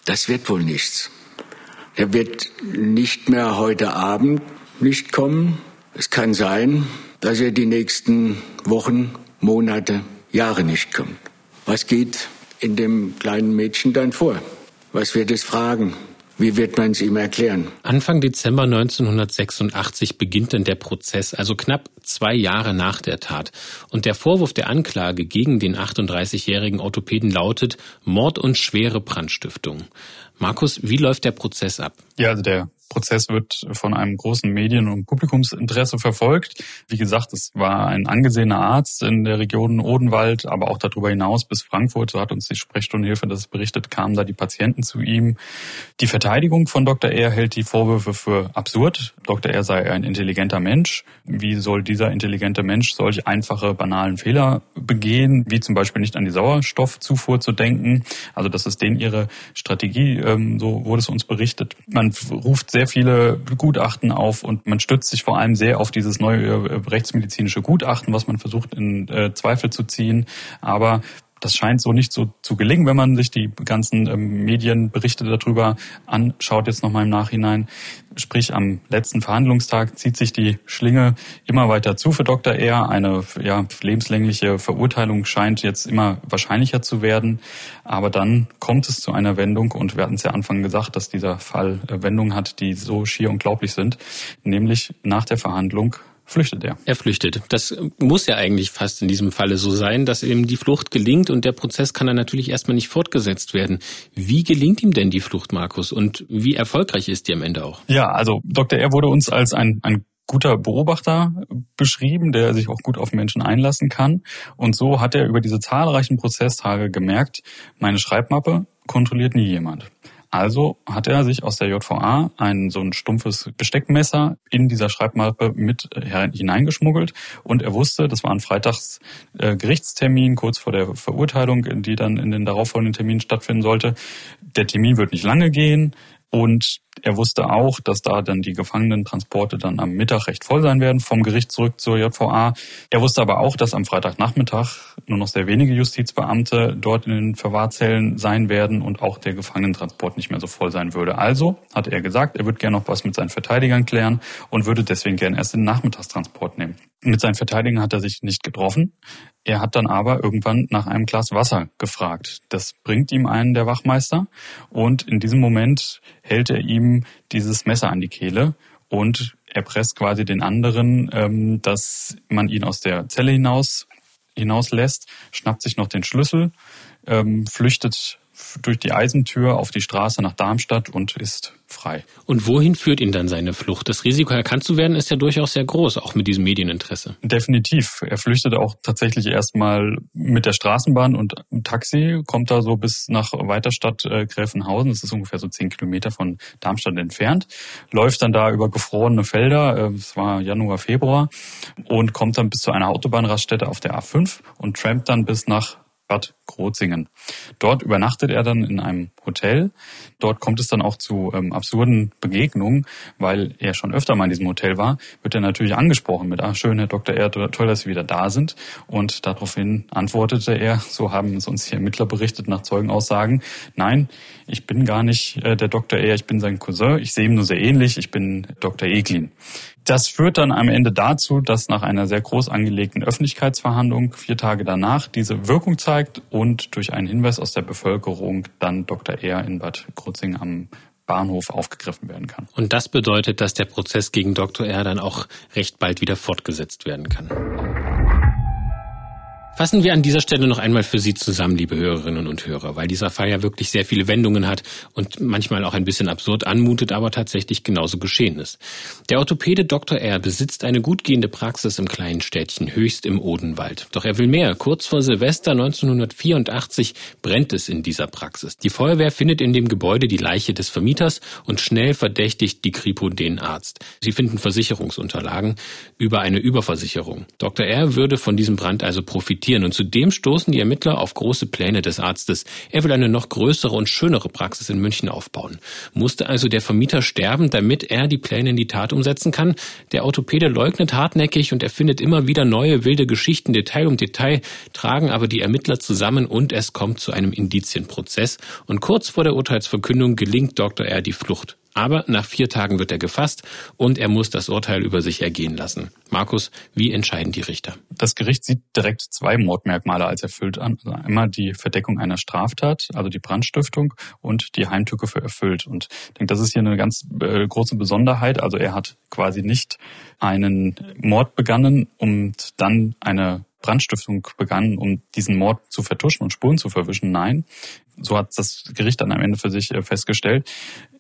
[SPEAKER 6] das wird wohl nichts. Er wird nicht mehr heute Abend nicht kommen. Es kann sein, dass er die nächsten Wochen, Monate, Jahre nicht kommt. Was geht in dem kleinen Mädchen dann vor? Was wird es fragen? Wie wird man es ihm erklären?
[SPEAKER 2] Anfang Dezember 1986 beginnt dann der Prozess, also knapp zwei Jahre nach der Tat. Und der Vorwurf der Anklage gegen den 38-jährigen Orthopäden lautet Mord und schwere Brandstiftung. Markus, wie läuft der Prozess ab?
[SPEAKER 7] Ja, also der Prozess wird von einem großen Medien- und Publikumsinteresse verfolgt. Wie gesagt, es war ein angesehener Arzt in der Region Odenwald, aber auch darüber hinaus bis Frankfurt, so hat uns die Sprechstundenhilfe das berichtet, kamen da die Patienten zu ihm. Die Verteidigung von Dr. R. hält die Vorwürfe für absurd. Dr. R. sei ein intelligenter Mensch. Wie soll dieser intelligente Mensch solch einfache, banalen Fehler begehen, wie zum Beispiel nicht an die Sauerstoffzufuhr zu denken? Also das ist denen ihre Strategie, ähm, so wurde es uns berichtet. Man ruft sehr viele Gutachten auf und man stützt sich vor allem sehr auf dieses neue äh, rechtsmedizinische Gutachten, was man versucht in äh, Zweifel zu ziehen. Aber das scheint so nicht so zu gelingen, wenn man sich die ganzen ähm, Medienberichte darüber anschaut, jetzt nochmal im Nachhinein. Sprich, am letzten Verhandlungstag zieht sich die Schlinge immer weiter zu für Dr. R. Eine ja, lebenslängliche Verurteilung scheint jetzt immer wahrscheinlicher zu werden. Aber dann kommt es zu einer Wendung und wir hatten es ja Anfang gesagt, dass dieser Fall äh, Wendungen hat, die so schier unglaublich sind. Nämlich nach der Verhandlung flüchtet er.
[SPEAKER 2] Er flüchtet. Das muss ja eigentlich fast in diesem Falle so sein, dass ihm die Flucht gelingt und der Prozess kann dann natürlich erstmal nicht fortgesetzt werden. Wie gelingt ihm denn die Flucht, Markus? Und wie erfolgreich ist die am Ende auch?
[SPEAKER 7] Ja, also Dr. R wurde uns als ein, ein guter Beobachter beschrieben, der sich auch gut auf Menschen einlassen kann. Und so hat er über diese zahlreichen Prozesstage gemerkt, meine Schreibmappe kontrolliert nie jemand. Also hat er sich aus der JVA ein so ein stumpfes Besteckmesser in dieser Schreibmappe mit äh, hineingeschmuggelt und er wusste, das war ein Freitags äh, kurz vor der Verurteilung, die dann in den darauffolgenden Terminen stattfinden sollte. Der Termin wird nicht lange gehen. Und er wusste auch, dass da dann die Gefangenentransporte dann am Mittag recht voll sein werden, vom Gericht zurück zur JVA. Er wusste aber auch, dass am Freitagnachmittag nur noch sehr wenige Justizbeamte dort in den Verwahrzellen sein werden und auch der Gefangenentransport nicht mehr so voll sein würde. Also hat er gesagt, er würde gerne noch was mit seinen Verteidigern klären und würde deswegen gerne erst den Nachmittagstransport nehmen. Mit seinen Verteidigern hat er sich nicht getroffen. Er hat dann aber irgendwann nach einem Glas Wasser gefragt. Das bringt ihm einen der Wachmeister und in diesem Moment hält er ihm dieses Messer an die Kehle und erpresst quasi den anderen, ähm, dass man ihn aus der Zelle hinaus hinauslässt, schnappt sich noch den Schlüssel, ähm, flüchtet durch die Eisentür auf die Straße nach Darmstadt und ist frei.
[SPEAKER 2] Und wohin führt ihn dann seine Flucht? Das Risiko erkannt zu werden ist ja durchaus sehr groß, auch mit diesem Medieninteresse.
[SPEAKER 7] Definitiv. Er flüchtet auch tatsächlich erstmal mit der Straßenbahn und Taxi, kommt da so bis nach Weiterstadt äh, Gräfenhausen, das ist ungefähr so zehn Kilometer von Darmstadt entfernt, läuft dann da über gefrorene Felder, äh, es war Januar, Februar, und kommt dann bis zu einer Autobahnraststätte auf der A5 und trampt dann bis nach Bad Krozingen. Dort übernachtet er dann in einem Hotel. Dort kommt es dann auch zu ähm, absurden Begegnungen, weil er schon öfter mal in diesem Hotel war, wird er natürlich angesprochen mit, ah, schön, Herr Dr. Er, toll, dass Sie wieder da sind. Und daraufhin antwortete er, so haben es uns hier Ermittler berichtet nach Zeugenaussagen, nein, ich bin gar nicht äh, der Dr. Er, ich bin sein Cousin, ich sehe ihm nur sehr ähnlich, ich bin Dr. Eglin. Das führt dann am Ende dazu, dass nach einer sehr groß angelegten Öffentlichkeitsverhandlung vier Tage danach diese Wirkung zeigt und durch einen Hinweis aus der Bevölkerung dann Dr. R. in Bad Kruzing am Bahnhof aufgegriffen werden kann.
[SPEAKER 2] Und das bedeutet, dass der Prozess gegen Dr. R. dann auch recht bald wieder fortgesetzt werden kann. Fassen wir an dieser Stelle noch einmal für Sie zusammen, liebe Hörerinnen und Hörer, weil dieser Fall ja wirklich sehr viele Wendungen hat und manchmal auch ein bisschen absurd anmutet, aber tatsächlich genauso geschehen ist. Der Orthopäde Dr. R. besitzt eine gut gehende Praxis im kleinen Städtchen, höchst im Odenwald. Doch er will mehr. Kurz vor Silvester 1984 brennt es in dieser Praxis. Die Feuerwehr findet in dem Gebäude die Leiche des Vermieters und schnell verdächtigt die Kripo den Arzt. Sie finden Versicherungsunterlagen über eine Überversicherung. Dr. R. würde von diesem Brand also profitieren profitieren. Und zudem stoßen die Ermittler auf große Pläne des Arztes. Er will eine noch größere und schönere Praxis in München aufbauen. Musste also der Vermieter sterben, damit er die Pläne in die Tat umsetzen kann? Der Orthopäde leugnet hartnäckig und erfindet immer wieder neue wilde Geschichten. Detail um Detail tragen aber die Ermittler zusammen und es kommt zu einem Indizienprozess. Und kurz vor der Urteilsverkündung gelingt Dr. R. die Flucht. Aber nach vier Tagen wird er gefasst und er muss das Urteil über sich ergehen lassen. Markus, wie entscheiden die Richter?
[SPEAKER 7] Das Gericht sieht direkt zwei Mordmerkmale als erfüllt an. Also einmal die Verdeckung einer Straftat, also die Brandstiftung und die Heimtücke für erfüllt. Und ich denke, das ist hier eine ganz äh, große Besonderheit. Also er hat quasi nicht einen Mord begangen und dann eine Brandstiftung begangen, um diesen Mord zu vertuschen und Spuren zu verwischen. Nein, so hat das Gericht dann am Ende für sich äh, festgestellt.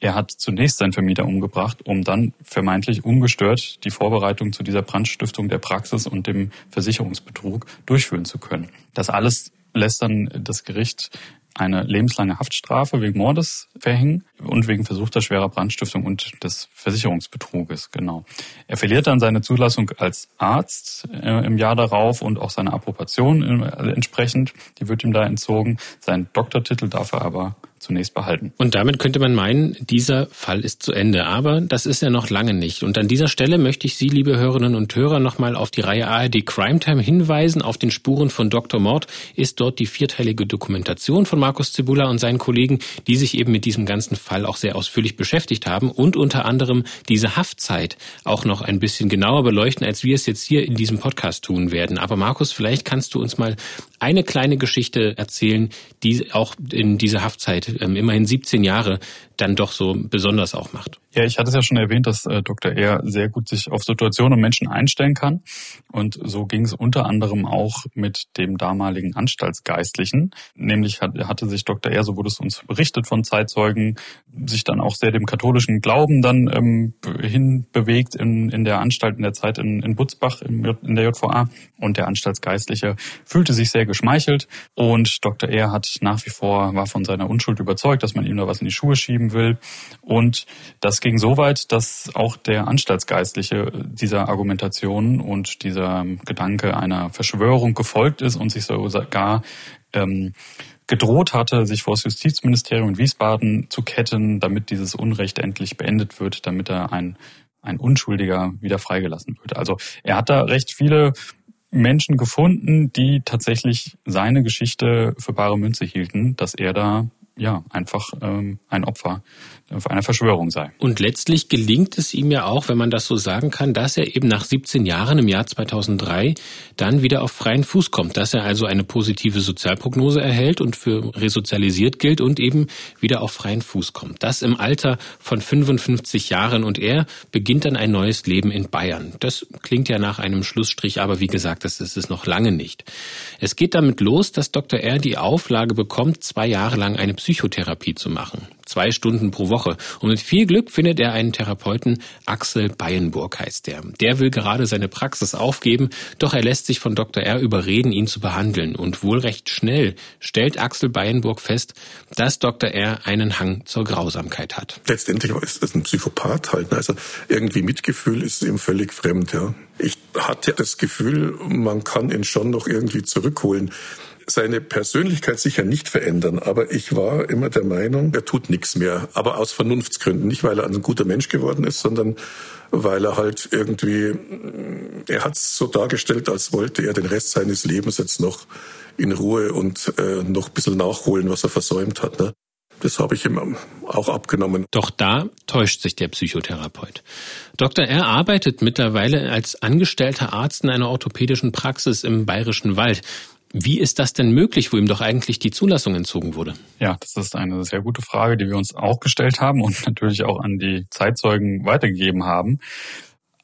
[SPEAKER 7] Er hat zunächst seinen Vermieter umgebracht, um dann vermeintlich ungestört die Vorbereitung zu dieser Brandstiftung der Praxis und dem Versicherungsbetrug durchführen zu können. Das alles lässt dann das Gericht eine lebenslange Haftstrafe wegen Mordes verhängen und wegen versuchter schwerer Brandstiftung und des Versicherungsbetruges, genau. Er verliert dann seine Zulassung als Arzt äh, im Jahr darauf und auch seine Approbation äh, entsprechend, die wird ihm da entzogen. Seinen Doktortitel darf er aber zunächst behalten.
[SPEAKER 2] Und damit könnte man meinen, dieser Fall ist zu Ende. Aber das ist er noch lange nicht. Und an dieser Stelle möchte ich Sie, liebe Hörerinnen und Hörer, nochmal auf die Reihe ARD Crime Time hinweisen. Auf den Spuren von Dr. Mord ist dort die vierteilige Dokumentation von Markus Zibula und seinen Kollegen, die sich eben mit diesem ganzen Fall auch sehr ausführlich beschäftigt haben und unter anderem diese Haftzeit auch noch ein bisschen genauer beleuchten, als wir es jetzt hier in diesem Podcast tun werden. Aber Markus, vielleicht kannst du uns mal eine kleine Geschichte erzählen, die auch in dieser Haftzeit, ähm, immerhin 17 Jahre, dann doch so besonders auch macht.
[SPEAKER 7] Ja, ich hatte es ja schon erwähnt, dass äh, Dr. R. sehr gut sich auf Situationen und Menschen einstellen kann. Und so ging es unter anderem auch mit dem damaligen Anstaltsgeistlichen. Nämlich hat, hatte sich Dr. R., so wurde es uns berichtet von Zeitzeugen, sich dann auch sehr dem katholischen Glauben dann ähm, hinbewegt in, in der Anstalt in der Zeit in, in Butzbach in, in der JVA. Und der Anstaltsgeistliche fühlte sich sehr geschmeichelt. Und Dr. R. hat nach wie vor, war von seiner Unschuld überzeugt, dass man ihm da was in die Schuhe schieben will. Und das ging so weit, dass auch der Anstaltsgeistliche dieser Argumentation und dieser Gedanke einer Verschwörung gefolgt ist und sich sogar ähm, gedroht hatte, sich vor das Justizministerium in Wiesbaden zu ketten, damit dieses Unrecht endlich beendet wird, damit er ein, ein Unschuldiger wieder freigelassen wird. Also er hat da recht viele Menschen gefunden, die tatsächlich seine Geschichte für bare Münze hielten, dass er da ja einfach ähm, ein Opfer einer Verschwörung sei.
[SPEAKER 2] Und letztlich gelingt es ihm ja auch, wenn man das so sagen kann, dass er eben nach 17 Jahren im Jahr 2003 dann wieder auf freien Fuß kommt, dass er also eine positive Sozialprognose erhält und für resozialisiert gilt und eben wieder auf freien Fuß kommt. Das im Alter von 55 Jahren und er beginnt dann ein neues Leben in Bayern. Das klingt ja nach einem Schlussstrich, aber wie gesagt, das ist es noch lange nicht. Es geht damit los, dass Dr. R die Auflage bekommt, zwei Jahre lang eine Psychotherapie zu machen zwei Stunden pro Woche. Und mit viel Glück findet er einen Therapeuten, Axel Beyenburg heißt der. Der will gerade seine Praxis aufgeben, doch er lässt sich von Dr. R. überreden, ihn zu behandeln. Und wohl recht schnell stellt Axel Beyenburg fest, dass Dr. R. einen Hang zur Grausamkeit hat.
[SPEAKER 4] Letztendlich ist es ein Psychopath halt. Ne? Also irgendwie Mitgefühl ist ihm völlig fremd, ja. Ich hatte das Gefühl, man kann ihn schon noch irgendwie zurückholen seine Persönlichkeit sicher nicht verändern, aber ich war immer der Meinung, er tut nichts mehr. Aber aus Vernunftsgründen. Nicht, weil er ein guter Mensch geworden ist, sondern weil er halt irgendwie, er hat es so dargestellt, als wollte er den Rest seines Lebens jetzt noch in Ruhe und äh, noch ein bisschen nachholen, was er versäumt hat. Ne? Das habe ich ihm auch abgenommen.
[SPEAKER 2] Doch da täuscht sich der Psychotherapeut. Dr. R. arbeitet mittlerweile als angestellter Arzt in einer orthopädischen Praxis im Bayerischen Wald. Wie ist das denn möglich, wo ihm doch eigentlich die Zulassung entzogen wurde?
[SPEAKER 7] Ja, das ist eine sehr gute Frage, die wir uns auch gestellt haben und natürlich auch an die Zeitzeugen weitergegeben haben.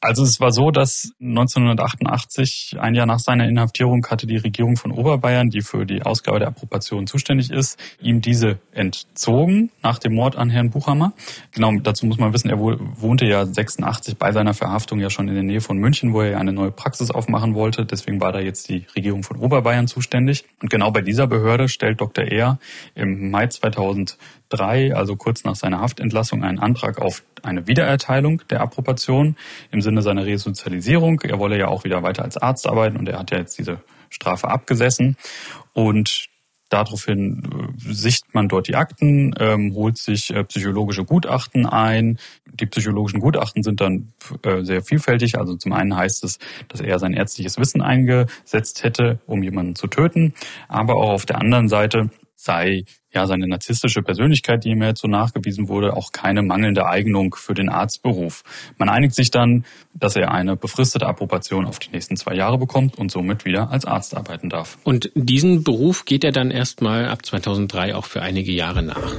[SPEAKER 7] Also es war so, dass 1988, ein Jahr nach seiner Inhaftierung, hatte die Regierung von Oberbayern, die für die Ausgabe der Approbation zuständig ist, ihm diese entzogen nach dem Mord an Herrn Buchhammer. Genau, dazu muss man wissen, er wohnte ja 86 bei seiner Verhaftung ja schon in der Nähe von München, wo er eine neue Praxis aufmachen wollte. Deswegen war da jetzt die Regierung von Oberbayern zuständig. Und genau bei dieser Behörde stellt Dr. Ehr im Mai 2003, also kurz nach seiner Haftentlassung, einen Antrag auf eine Wiedererteilung der Approbation im Sinne seiner Resozialisierung. Er wolle ja auch wieder weiter als Arzt arbeiten und er hat ja jetzt diese Strafe abgesessen. Und Daraufhin äh, sicht man dort die Akten, ähm, holt sich äh, psychologische Gutachten ein. Die psychologischen Gutachten sind dann äh, sehr vielfältig. Also zum einen heißt es, dass er sein ärztliches Wissen eingesetzt hätte, um jemanden zu töten. Aber auch auf der anderen Seite sei ja seine narzisstische Persönlichkeit, die ihm jetzt so nachgewiesen wurde, auch keine mangelnde Eignung für den Arztberuf. Man einigt sich dann, dass er eine befristete Approbation auf die nächsten zwei Jahre bekommt und somit wieder als Arzt arbeiten darf.
[SPEAKER 2] Und diesen Beruf geht er dann erstmal ab 2003 auch für einige Jahre nach.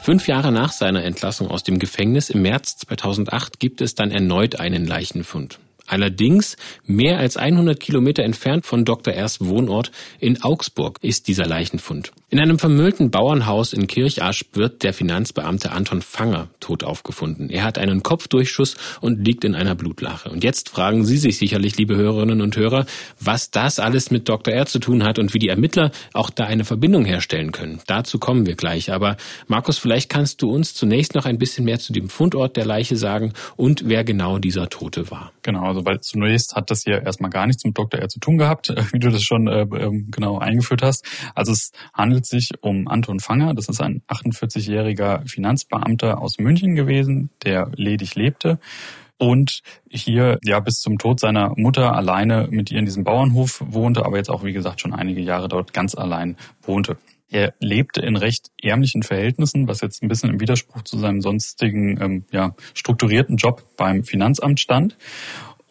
[SPEAKER 2] Fünf Jahre nach seiner Entlassung aus dem Gefängnis im März 2008 gibt es dann erneut einen Leichenfund. Allerdings mehr als 100 Kilometer entfernt von Dr. Rs Wohnort in Augsburg ist dieser Leichenfund. In einem vermüllten Bauernhaus in Kirchasch wird der Finanzbeamte Anton Fanger tot aufgefunden. Er hat einen Kopfdurchschuss und liegt in einer Blutlache. Und jetzt fragen Sie sich sicherlich, liebe Hörerinnen und Hörer, was das alles mit Dr. R zu tun hat und wie die Ermittler auch da eine Verbindung herstellen können. Dazu kommen wir gleich. Aber Markus, vielleicht kannst du uns zunächst noch ein bisschen mehr zu dem Fundort der Leiche sagen und wer genau dieser Tote war.
[SPEAKER 7] Genau, also weil zunächst hat das hier erstmal gar nichts mit Dr. R zu tun gehabt, wie du das schon äh, ähm, genau eingeführt hast. Also es handelt handelt sich um Anton Fanger. Das ist ein 48-jähriger Finanzbeamter aus München gewesen, der ledig lebte und hier ja bis zum Tod seiner Mutter alleine mit ihr in diesem Bauernhof wohnte, aber jetzt auch wie gesagt schon einige Jahre dort ganz allein wohnte. Er lebte in recht ärmlichen Verhältnissen, was jetzt ein bisschen im Widerspruch zu seinem sonstigen ähm, ja, strukturierten Job beim Finanzamt stand.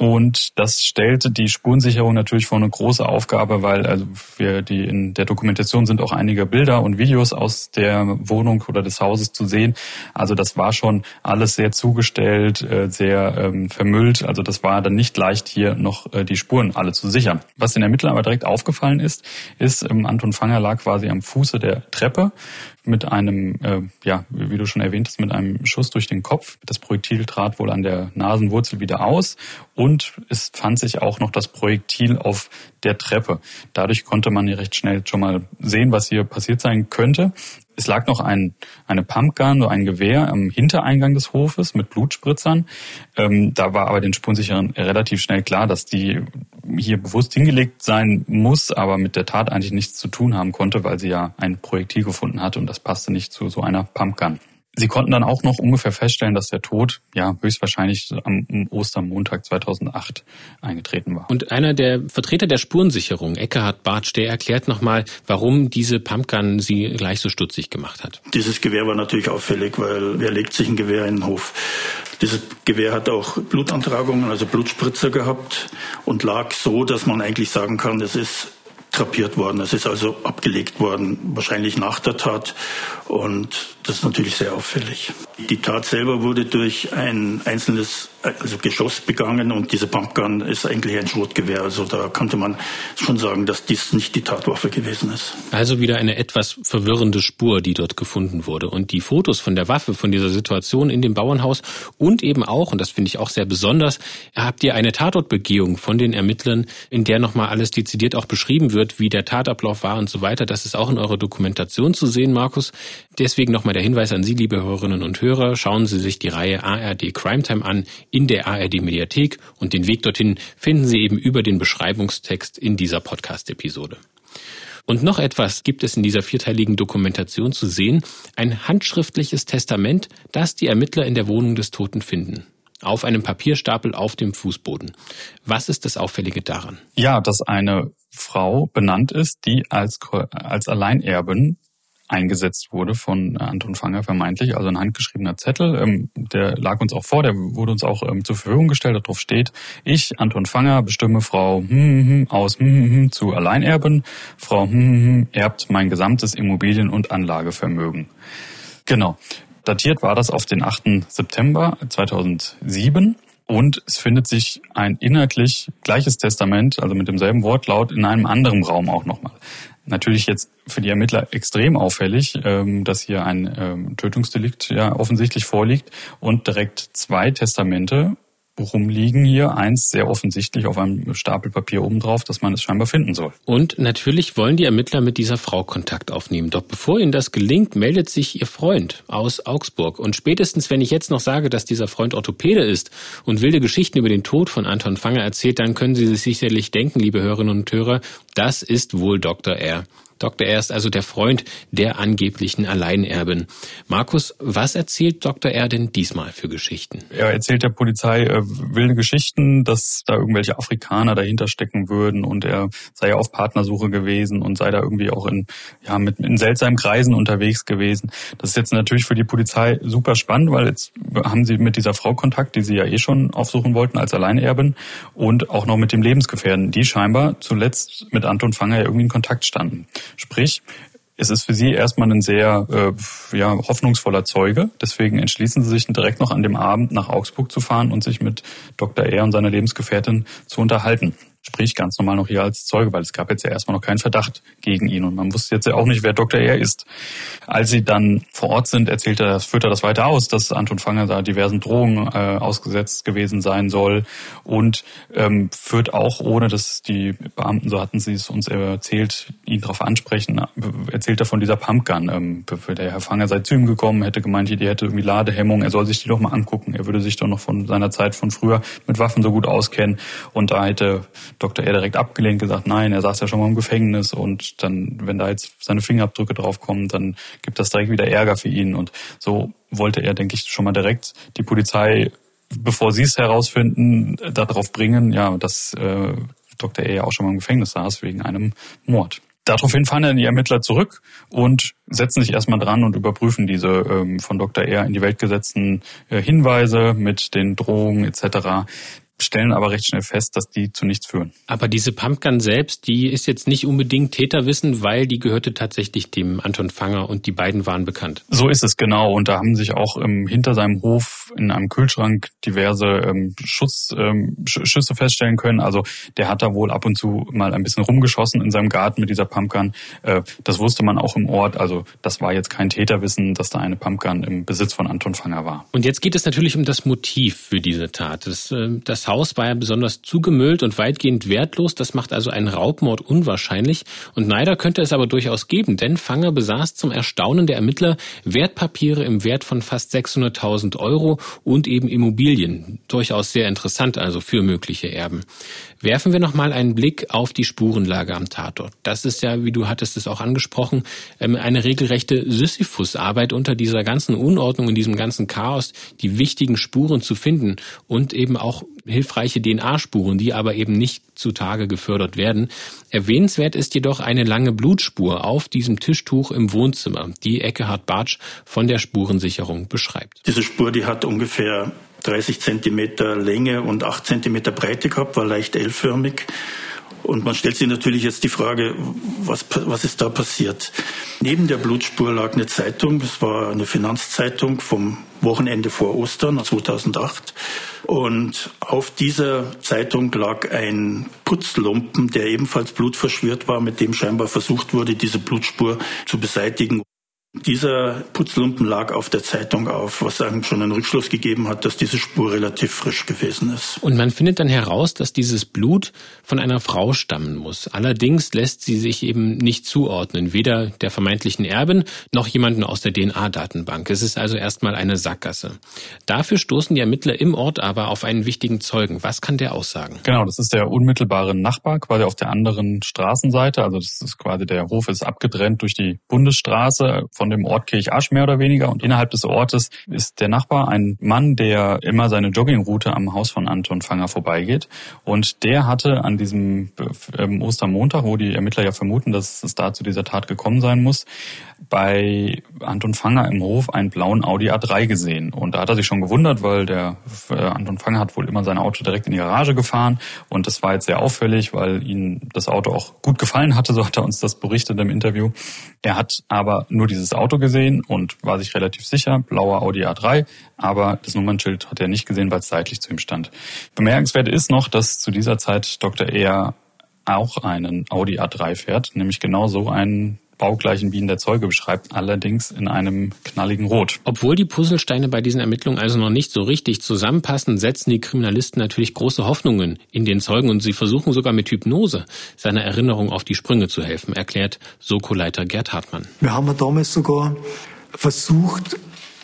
[SPEAKER 7] Und das stellt die Spurensicherung natürlich vor eine große Aufgabe, weil also wir die in der Dokumentation sind auch einige Bilder und Videos aus der Wohnung oder des Hauses zu sehen. Also das war schon alles sehr zugestellt, äh, sehr ähm, vermüllt. Also das war dann nicht leicht, hier noch äh, die Spuren alle zu sichern. Was den Ermittlern aber direkt aufgefallen ist, ist, ähm, Anton Fanger lag quasi am Fuße der Treppe mit einem, äh, ja, wie du schon erwähnt hast, mit einem Schuss durch den Kopf. Das Projektil trat wohl an der Nasenwurzel wieder aus und es fand sich auch noch das Projektil auf der Treppe. Dadurch konnte man hier recht schnell schon mal sehen, was hier passiert sein könnte. Es lag noch ein, eine Pumpgun, so ein Gewehr am Hintereingang des Hofes mit Blutspritzern. Ähm, da war aber den Spurensicheren relativ schnell klar, dass die hier bewusst hingelegt sein muss, aber mit der Tat eigentlich nichts zu tun haben konnte, weil sie ja ein Projektil gefunden hatte und das passte nicht zu so einer Pumpgun. Sie konnten dann auch noch ungefähr feststellen, dass der Tod ja höchstwahrscheinlich am Ostermontag 2008 eingetreten war.
[SPEAKER 2] Und einer der Vertreter der Spurensicherung, Eckhard Bartsch, der erklärt nochmal, warum diese Pumpgun sie gleich so stutzig gemacht hat.
[SPEAKER 10] Dieses Gewehr war natürlich auffällig, weil wer legt sich ein Gewehr in den Hof? Dieses Gewehr hat auch Blutantragungen, also Blutspritzer gehabt und lag so, dass man eigentlich sagen kann, es ist drapiert worden. Es ist also abgelegt worden, wahrscheinlich nach der Tat. Und das ist natürlich sehr auffällig. Die Tat selber wurde durch ein einzelnes also Geschoss begangen und diese Pumpgun ist eigentlich ein Schrotgewehr. Also da könnte man schon sagen, dass dies nicht die Tatwaffe gewesen ist.
[SPEAKER 2] Also wieder eine etwas verwirrende Spur, die dort gefunden wurde. Und die Fotos von der Waffe, von dieser Situation in dem Bauernhaus und eben auch, und das finde ich auch sehr besonders, habt ihr eine Tatortbegehung von den Ermittlern, in der nochmal alles dezidiert auch beschrieben wird, wie der Tatablauf war und so weiter. Das ist auch in eurer Dokumentation zu sehen, Markus. Deswegen nochmal der Hinweis an Sie, liebe Hörerinnen und Hörer, schauen Sie sich die Reihe ARD Crime Time an in der ARD Mediathek und den Weg dorthin finden Sie eben über den Beschreibungstext in dieser Podcast-Episode. Und noch etwas gibt es in dieser vierteiligen Dokumentation zu sehen, ein handschriftliches Testament, das die Ermittler in der Wohnung des Toten finden. Auf einem Papierstapel auf dem Fußboden. Was ist das Auffällige daran?
[SPEAKER 7] Ja, dass eine Frau benannt ist, die als, als Alleinerbin eingesetzt wurde von Anton Fanger vermeintlich, also ein handgeschriebener Zettel. Ähm, der lag uns auch vor, der wurde uns auch ähm, zur Verfügung gestellt. Darauf steht, ich, Anton Fanger, bestimme Frau hm, hm, hm aus hm, hm, hm, zu Alleinerben. Frau erbt mein gesamtes Immobilien- und Anlagevermögen. Genau. Datiert war das auf den 8. September 2007. Und es findet sich ein inhaltlich gleiches Testament, also mit demselben Wortlaut, in einem anderen Raum auch nochmal. Natürlich jetzt für die Ermittler extrem auffällig, ähm, dass hier ein ähm, Tötungsdelikt ja offensichtlich vorliegt und direkt zwei Testamente rumliegen hier. Eins sehr offensichtlich auf einem Stapel Papier obendrauf, dass man es scheinbar finden soll.
[SPEAKER 2] Und natürlich wollen die Ermittler mit dieser Frau Kontakt aufnehmen. Doch bevor ihnen das gelingt, meldet sich ihr Freund aus Augsburg. Und spätestens, wenn ich jetzt noch sage, dass dieser Freund Orthopäde ist und wilde Geschichten über den Tod von Anton Fanger erzählt, dann können Sie sich sicherlich denken, liebe Hörerinnen und Hörer, das ist wohl Dr. R. Dr. R ist also der Freund der angeblichen Alleinerbin. Markus, was erzählt Dr. R denn diesmal für Geschichten?
[SPEAKER 7] Er erzählt der Polizei äh, wilde Geschichten, dass da irgendwelche Afrikaner dahinter stecken würden und er sei auf Partnersuche gewesen und sei da irgendwie auch in, ja, mit, in seltsamen Kreisen unterwegs gewesen. Das ist jetzt natürlich für die Polizei super spannend, weil jetzt haben sie mit dieser Frau Kontakt, die sie ja eh schon aufsuchen wollten als Alleinerbin und auch noch mit dem Lebensgefährten, die scheinbar zuletzt mit Anton Fanger ja irgendwie in Kontakt standen. Sprich, es ist für sie erstmal ein sehr äh, ja, hoffnungsvoller Zeuge. Deswegen entschließen sie sich direkt noch an dem Abend nach Augsburg zu fahren und sich mit Dr. R. und seiner Lebensgefährtin zu unterhalten sprich ganz normal noch hier als Zeuge, weil es gab jetzt ja erstmal noch keinen Verdacht gegen ihn und man wusste jetzt ja auch nicht, wer Dr. R ist. Als sie dann vor Ort sind, erzählt er, führt er das weiter aus, dass Anton Fanger da diversen Drohungen äh, ausgesetzt gewesen sein soll und ähm, führt auch, ohne dass die Beamten, so hatten sie es uns erzählt, ihn darauf ansprechen, erzählt er von dieser Pumpgun. Ähm, der Herr Fanger sei zu ihm gekommen, hätte gemeint, die hätte irgendwie Ladehemmung, er soll sich die doch mal angucken. Er würde sich doch noch von seiner Zeit von früher mit Waffen so gut auskennen und da hätte Dr. R direkt abgelehnt, gesagt, nein, er saß ja schon mal im Gefängnis und dann, wenn da jetzt seine Fingerabdrücke draufkommen, dann gibt das direkt wieder Ärger für ihn. Und so wollte er, denke ich, schon mal direkt die Polizei, bevor sie es herausfinden, darauf bringen, ja, dass äh, Dr. E ja auch schon mal im Gefängnis saß wegen einem Mord. Daraufhin fahren dann die Ermittler zurück und setzen sich erstmal dran und überprüfen diese ähm, von Dr. R in die Welt gesetzten äh, Hinweise mit den Drohungen etc stellen aber recht schnell fest, dass die zu nichts führen.
[SPEAKER 2] Aber diese Pumpgun selbst, die ist jetzt nicht unbedingt Täterwissen, weil die gehörte tatsächlich dem Anton Fanger und die beiden waren bekannt.
[SPEAKER 7] So ist es genau. Und da haben sich auch ähm, hinter seinem Hof in einem Kühlschrank diverse ähm, Schuss, ähm, Schüsse feststellen können. Also der hat da wohl ab und zu mal ein bisschen rumgeschossen in seinem Garten mit dieser Pumpgun. Äh, das wusste man auch im Ort. Also das war jetzt kein Täterwissen, dass da eine Pumpgun im Besitz von Anton Fanger war.
[SPEAKER 2] Und jetzt geht es natürlich um das Motiv für diese Tat. Das, äh, das Haus war ja besonders zugemüllt und weitgehend wertlos. Das macht also einen Raubmord unwahrscheinlich. Und Neider könnte es aber durchaus geben, denn Fanger besaß zum Erstaunen der Ermittler Wertpapiere im Wert von fast 600.000 Euro und eben Immobilien. Durchaus sehr interessant also für mögliche Erben. Werfen wir nochmal einen Blick auf die Spurenlage am Tatort. Das ist ja, wie du hattest es auch angesprochen, ähm, eine regelrechte Sisyphus-Arbeit unter dieser ganzen Unordnung, in diesem ganzen Chaos, die wichtigen Spuren zu finden und eben auch hilfreiche DNA-Spuren, die aber eben nicht zutage gefördert werden. Erwähnenswert ist jedoch eine lange Blutspur auf diesem Tischtuch im Wohnzimmer, die Eckehard Bartsch von der Spurensicherung beschreibt.
[SPEAKER 10] Diese Spur, die hat ungefähr 30 Zentimeter Länge und 8 Zentimeter Breite gehabt, war leicht L-förmig. Und man stellt sich natürlich jetzt die Frage, was, was ist da passiert? Neben der Blutspur lag eine Zeitung, das war eine Finanzzeitung vom Wochenende vor Ostern 2008. Und auf dieser Zeitung lag ein Putzlumpen, der ebenfalls blutverschwört war, mit dem scheinbar versucht wurde, diese Blutspur zu beseitigen. Dieser Putzlumpen lag auf der Zeitung auf, was einem schon einen Rückschluss gegeben hat, dass diese Spur relativ frisch gewesen ist.
[SPEAKER 2] Und man findet dann heraus, dass dieses Blut von einer Frau stammen muss. Allerdings lässt sie sich eben nicht zuordnen, weder der vermeintlichen Erbin noch jemanden aus der DNA-Datenbank. Es ist also erstmal eine Sackgasse. Dafür stoßen die Ermittler im Ort aber auf einen wichtigen Zeugen. Was kann der aussagen?
[SPEAKER 7] Genau, das ist der unmittelbare Nachbar, quasi auf der anderen Straßenseite. Also das ist quasi der Hof ist abgetrennt durch die Bundesstraße von dem Ort Kirchasch mehr oder weniger. Und innerhalb des Ortes ist der Nachbar ein Mann, der immer seine Joggingroute am Haus von Anton Fanger vorbeigeht. Und der hatte an diesem ähm, Ostermontag, wo die Ermittler ja vermuten, dass es da zu dieser Tat gekommen sein muss, bei Anton Fanger im Hof einen blauen Audi A3 gesehen. Und da hat er sich schon gewundert, weil der äh, Anton Fanger hat wohl immer sein Auto direkt in die Garage gefahren. Und das war jetzt sehr auffällig, weil ihm das Auto auch gut gefallen hatte, so hat er uns das berichtet im Interview. Er hat aber nur dieses das Auto gesehen und war sich relativ sicher, blauer Audi A3, aber das Nummernschild hat er nicht gesehen, weil es seitlich zu ihm stand. Bemerkenswert ist noch, dass zu dieser Zeit Dr. Er auch einen Audi A3 fährt, nämlich genau so einen baugleichen, wie ihn der Zeuge beschreibt, allerdings in einem knalligen Rot.
[SPEAKER 2] Obwohl die Puzzlesteine bei diesen Ermittlungen also noch nicht so richtig zusammenpassen, setzen die Kriminalisten natürlich große Hoffnungen in den Zeugen und sie versuchen sogar mit Hypnose seiner Erinnerung auf die Sprünge zu helfen, erklärt Soko-Leiter Gerd Hartmann.
[SPEAKER 11] Wir haben damals sogar versucht,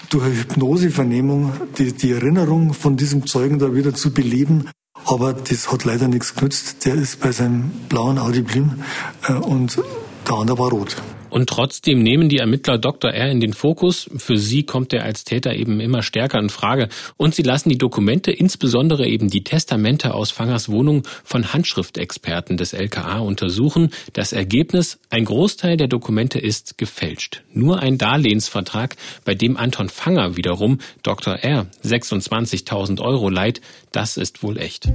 [SPEAKER 11] durch eine Hypnosevernehmung die, die Erinnerung von diesem Zeugen da wieder zu beleben. Aber das hat leider nichts genützt. Der ist bei seinem blauen Audi blieben äh, und der andere.
[SPEAKER 2] Und trotzdem nehmen die Ermittler Dr. R in den Fokus. Für sie kommt er als Täter eben immer stärker in Frage. Und sie lassen die Dokumente, insbesondere eben die Testamente aus Fangers Wohnung, von Handschriftexperten des LKA untersuchen. Das Ergebnis, ein Großteil der Dokumente ist gefälscht. Nur ein Darlehensvertrag, bei dem Anton Fanger wiederum Dr. R 26.000 Euro leiht, das ist wohl echt.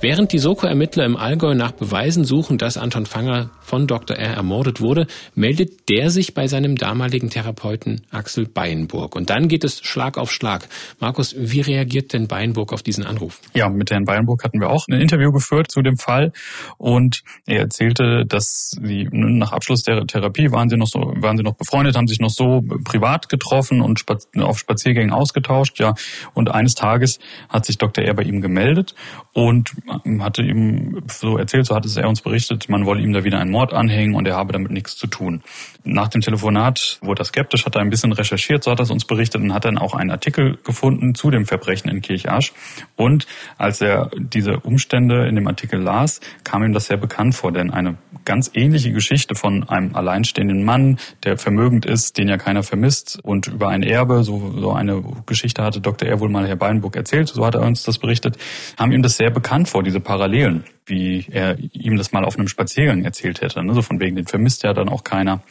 [SPEAKER 2] Während die Soko-Ermittler im Allgäu nach Beweisen suchen, dass Anton Fanger von Dr. R. ermordet wurde, meldet der sich bei seinem damaligen Therapeuten Axel Beinburg. Und dann geht es Schlag auf Schlag. Markus, wie reagiert denn Beinburg auf diesen Anruf?
[SPEAKER 7] Ja, mit Herrn Beinburg hatten wir auch ein Interview geführt zu dem Fall und er erzählte, dass sie nach Abschluss der Therapie waren sie noch so, waren sie noch befreundet, haben sich noch so privat getroffen und auf Spaziergängen ausgetauscht, ja. Und eines Tages hat sich Dr. R. bei ihm gemeldet und hatte ihm so erzählt, so hat es er uns berichtet, man wolle ihm da wieder einen Mord anhängen und er habe damit nichts zu tun. Nach dem Telefonat wurde er skeptisch, hat er ein bisschen recherchiert, so hat er es uns berichtet und hat dann auch einen Artikel gefunden zu dem Verbrechen in Kirchasch. Und als er diese Umstände in dem Artikel las, kam ihm das sehr bekannt vor, denn eine ganz ähnliche Geschichte von einem alleinstehenden Mann, der vermögend ist, den ja keiner vermisst und über ein Erbe, so, so eine Geschichte hatte Dr. Er wohl mal Herr Beinburg erzählt, so hat er uns das berichtet, haben ihm das sehr bekannt vor, diese Parallelen wie er ihm das mal auf einem Spaziergang erzählt hätte. Ne? So von wegen, den vermisst ja dann auch keiner.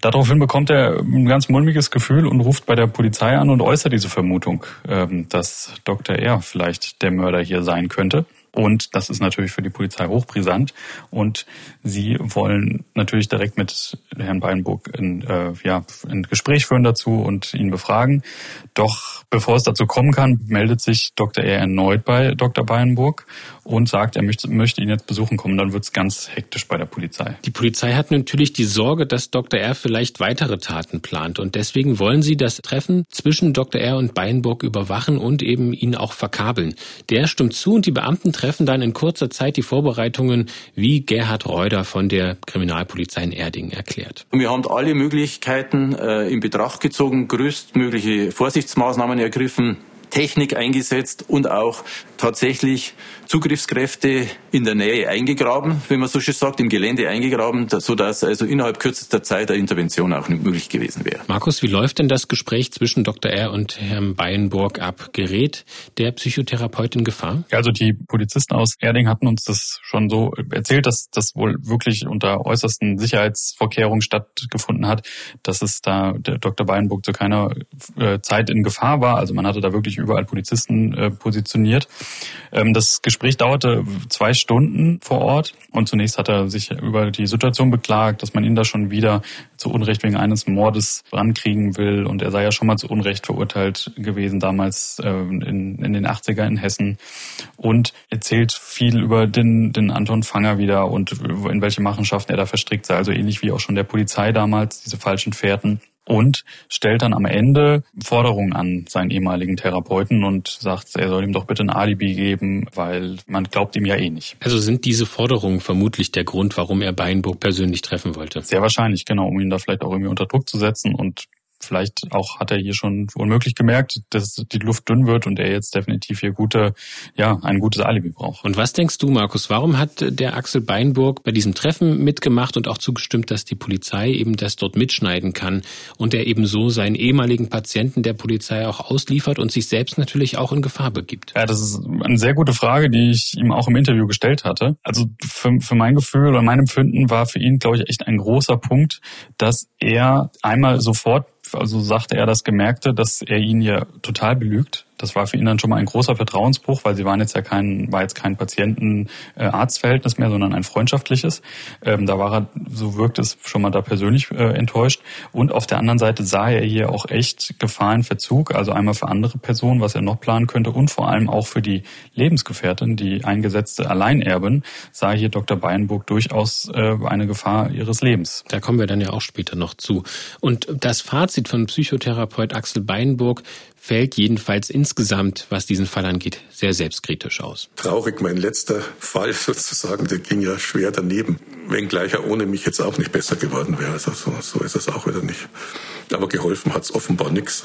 [SPEAKER 7] Daraufhin bekommt er ein ganz mulmiges Gefühl und ruft bei der Polizei an und äußert diese Vermutung, ähm, dass Dr. R vielleicht der Mörder hier sein könnte. Und das ist natürlich für die Polizei hochbrisant. Und sie wollen natürlich direkt mit Herrn Beinburg ein, äh, ja, ein Gespräch führen dazu und ihn befragen. Doch bevor es dazu kommen kann, meldet sich Dr. R. erneut bei Dr. Beinburg und sagt, er möchte, möchte ihn jetzt besuchen kommen. Dann wird es ganz hektisch bei der Polizei.
[SPEAKER 2] Die Polizei hat natürlich die Sorge, dass Dr. R. vielleicht weitere Taten plant. Und deswegen wollen sie das Treffen zwischen Dr. R. und Beinburg überwachen und eben ihn auch verkabeln. Der stimmt zu und die Beamten treffen dann in kurzer Zeit die Vorbereitungen, wie Gerhard Reuter von der Kriminalpolizei in Erding erklärt.
[SPEAKER 12] Wir haben alle Möglichkeiten äh, in Betracht gezogen, größtmögliche Vorsichtsmaßnahmen ergriffen, Technik eingesetzt und auch tatsächlich Zugriffskräfte in der Nähe eingegraben, wie man so schön sagt, im Gelände eingegraben, sodass also innerhalb kürzester Zeit eine Intervention auch nicht möglich gewesen wäre.
[SPEAKER 2] Markus, wie läuft denn das Gespräch zwischen Dr. R. und Herrn Beyenburg ab? Gerät der Psychotherapeut in Gefahr?
[SPEAKER 7] Also die Polizisten aus Erding hatten uns das schon so erzählt, dass das wohl wirklich unter äußersten Sicherheitsvorkehrungen stattgefunden hat, dass es da der Dr. Beyenburg zu keiner äh, Zeit in Gefahr war. Also man hatte da wirklich überall Polizisten äh, positioniert. Ähm, das Gespräch dauerte zwei Stunden vor Ort und zunächst hat er sich über die Situation beklagt, dass man ihn da schon wieder zu Unrecht wegen eines Mordes rankriegen will. Und er sei ja schon mal zu Unrecht verurteilt gewesen damals äh, in, in den 80er in Hessen. Und erzählt viel über den, den Anton Fanger wieder und in welche Machenschaften er da verstrickt sei, also ähnlich wie auch schon der Polizei damals, diese falschen Fährten und stellt dann am Ende Forderungen an seinen ehemaligen Therapeuten und sagt, er soll ihm doch bitte ein Alibi geben, weil man glaubt ihm ja eh nicht.
[SPEAKER 2] Also sind diese Forderungen vermutlich der Grund, warum er Beinburg persönlich treffen wollte?
[SPEAKER 7] Sehr wahrscheinlich, genau, um ihn da vielleicht auch irgendwie unter Druck zu setzen und vielleicht auch hat er hier schon unmöglich gemerkt, dass die Luft dünn wird und er jetzt definitiv hier gute, ja, ein gutes Alibi braucht.
[SPEAKER 2] Und was denkst du, Markus, warum hat der Axel Beinburg bei diesem Treffen mitgemacht und auch zugestimmt, dass die Polizei eben das dort mitschneiden kann und er eben so seinen ehemaligen Patienten der Polizei auch ausliefert und sich selbst natürlich auch in Gefahr begibt?
[SPEAKER 7] Ja, das ist eine sehr gute Frage, die ich ihm auch im Interview gestellt hatte. Also für, für mein Gefühl oder mein Empfinden war für ihn, glaube ich, echt ein großer Punkt, dass er einmal sofort also sagte er das Gemerkte, dass er ihn ja total belügt, das war für ihn dann schon mal ein großer Vertrauensbruch, weil sie waren jetzt ja kein, war jetzt kein Patienten-Arzt-Verhältnis mehr, sondern ein freundschaftliches. Ähm, da war er, so wirkt es schon mal da persönlich äh, enttäuscht. Und auf der anderen Seite sah er hier auch echt Gefahr in Verzug, also einmal für andere Personen, was er noch planen könnte und vor allem auch für die Lebensgefährtin, die eingesetzte Alleinerbin, sah hier Dr. Beinburg durchaus äh, eine Gefahr ihres Lebens.
[SPEAKER 2] Da kommen wir dann ja auch später noch zu. Und das Fazit von Psychotherapeut Axel Beinburg fällt jedenfalls insgesamt, was diesen Fall angeht, sehr selbstkritisch aus.
[SPEAKER 4] Traurig, mein letzter Fall sozusagen, der ging ja schwer daneben, wenngleich er ohne mich jetzt auch nicht besser geworden wäre. Also so, so ist es auch wieder nicht. Aber geholfen hat es offenbar nichts.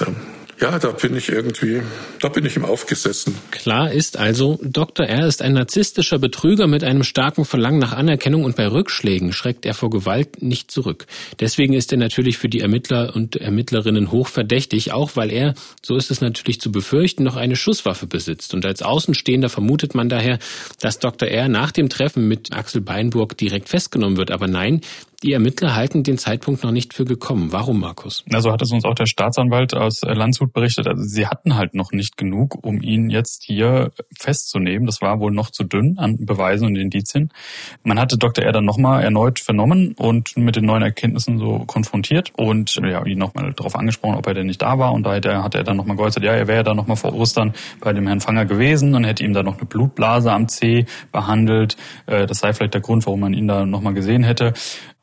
[SPEAKER 4] Ja, da bin ich irgendwie, da bin ich ihm aufgesessen.
[SPEAKER 2] Klar ist also, Dr. R. ist ein narzisstischer Betrüger mit einem starken Verlangen nach Anerkennung und bei Rückschlägen schreckt er vor Gewalt nicht zurück. Deswegen ist er natürlich für die Ermittler und Ermittlerinnen hochverdächtig, auch weil er, so ist es natürlich zu befürchten, noch eine Schusswaffe besitzt. Und als Außenstehender vermutet man daher, dass Dr. R. nach dem Treffen mit Axel Beinburg direkt festgenommen wird. Aber nein, die Ermittler halten den Zeitpunkt noch nicht für gekommen. Warum, Markus?
[SPEAKER 7] Also hat es uns auch der Staatsanwalt aus Landshut berichtet. Also sie hatten halt noch nicht genug, um ihn jetzt hier festzunehmen. Das war wohl noch zu dünn an Beweisen und Indizien. Man hatte Dr. R. dann nochmal erneut vernommen und mit den neuen Erkenntnissen so konfrontiert und ja, ihn nochmal darauf angesprochen, ob er denn nicht da war. Und da hat er, dann nochmal geäußert, ja, er wäre da nochmal vor Ostern bei dem Herrn Fanger gewesen und hätte ihm da noch eine Blutblase am C behandelt. Äh, das sei vielleicht der Grund, warum man ihn da nochmal gesehen hätte.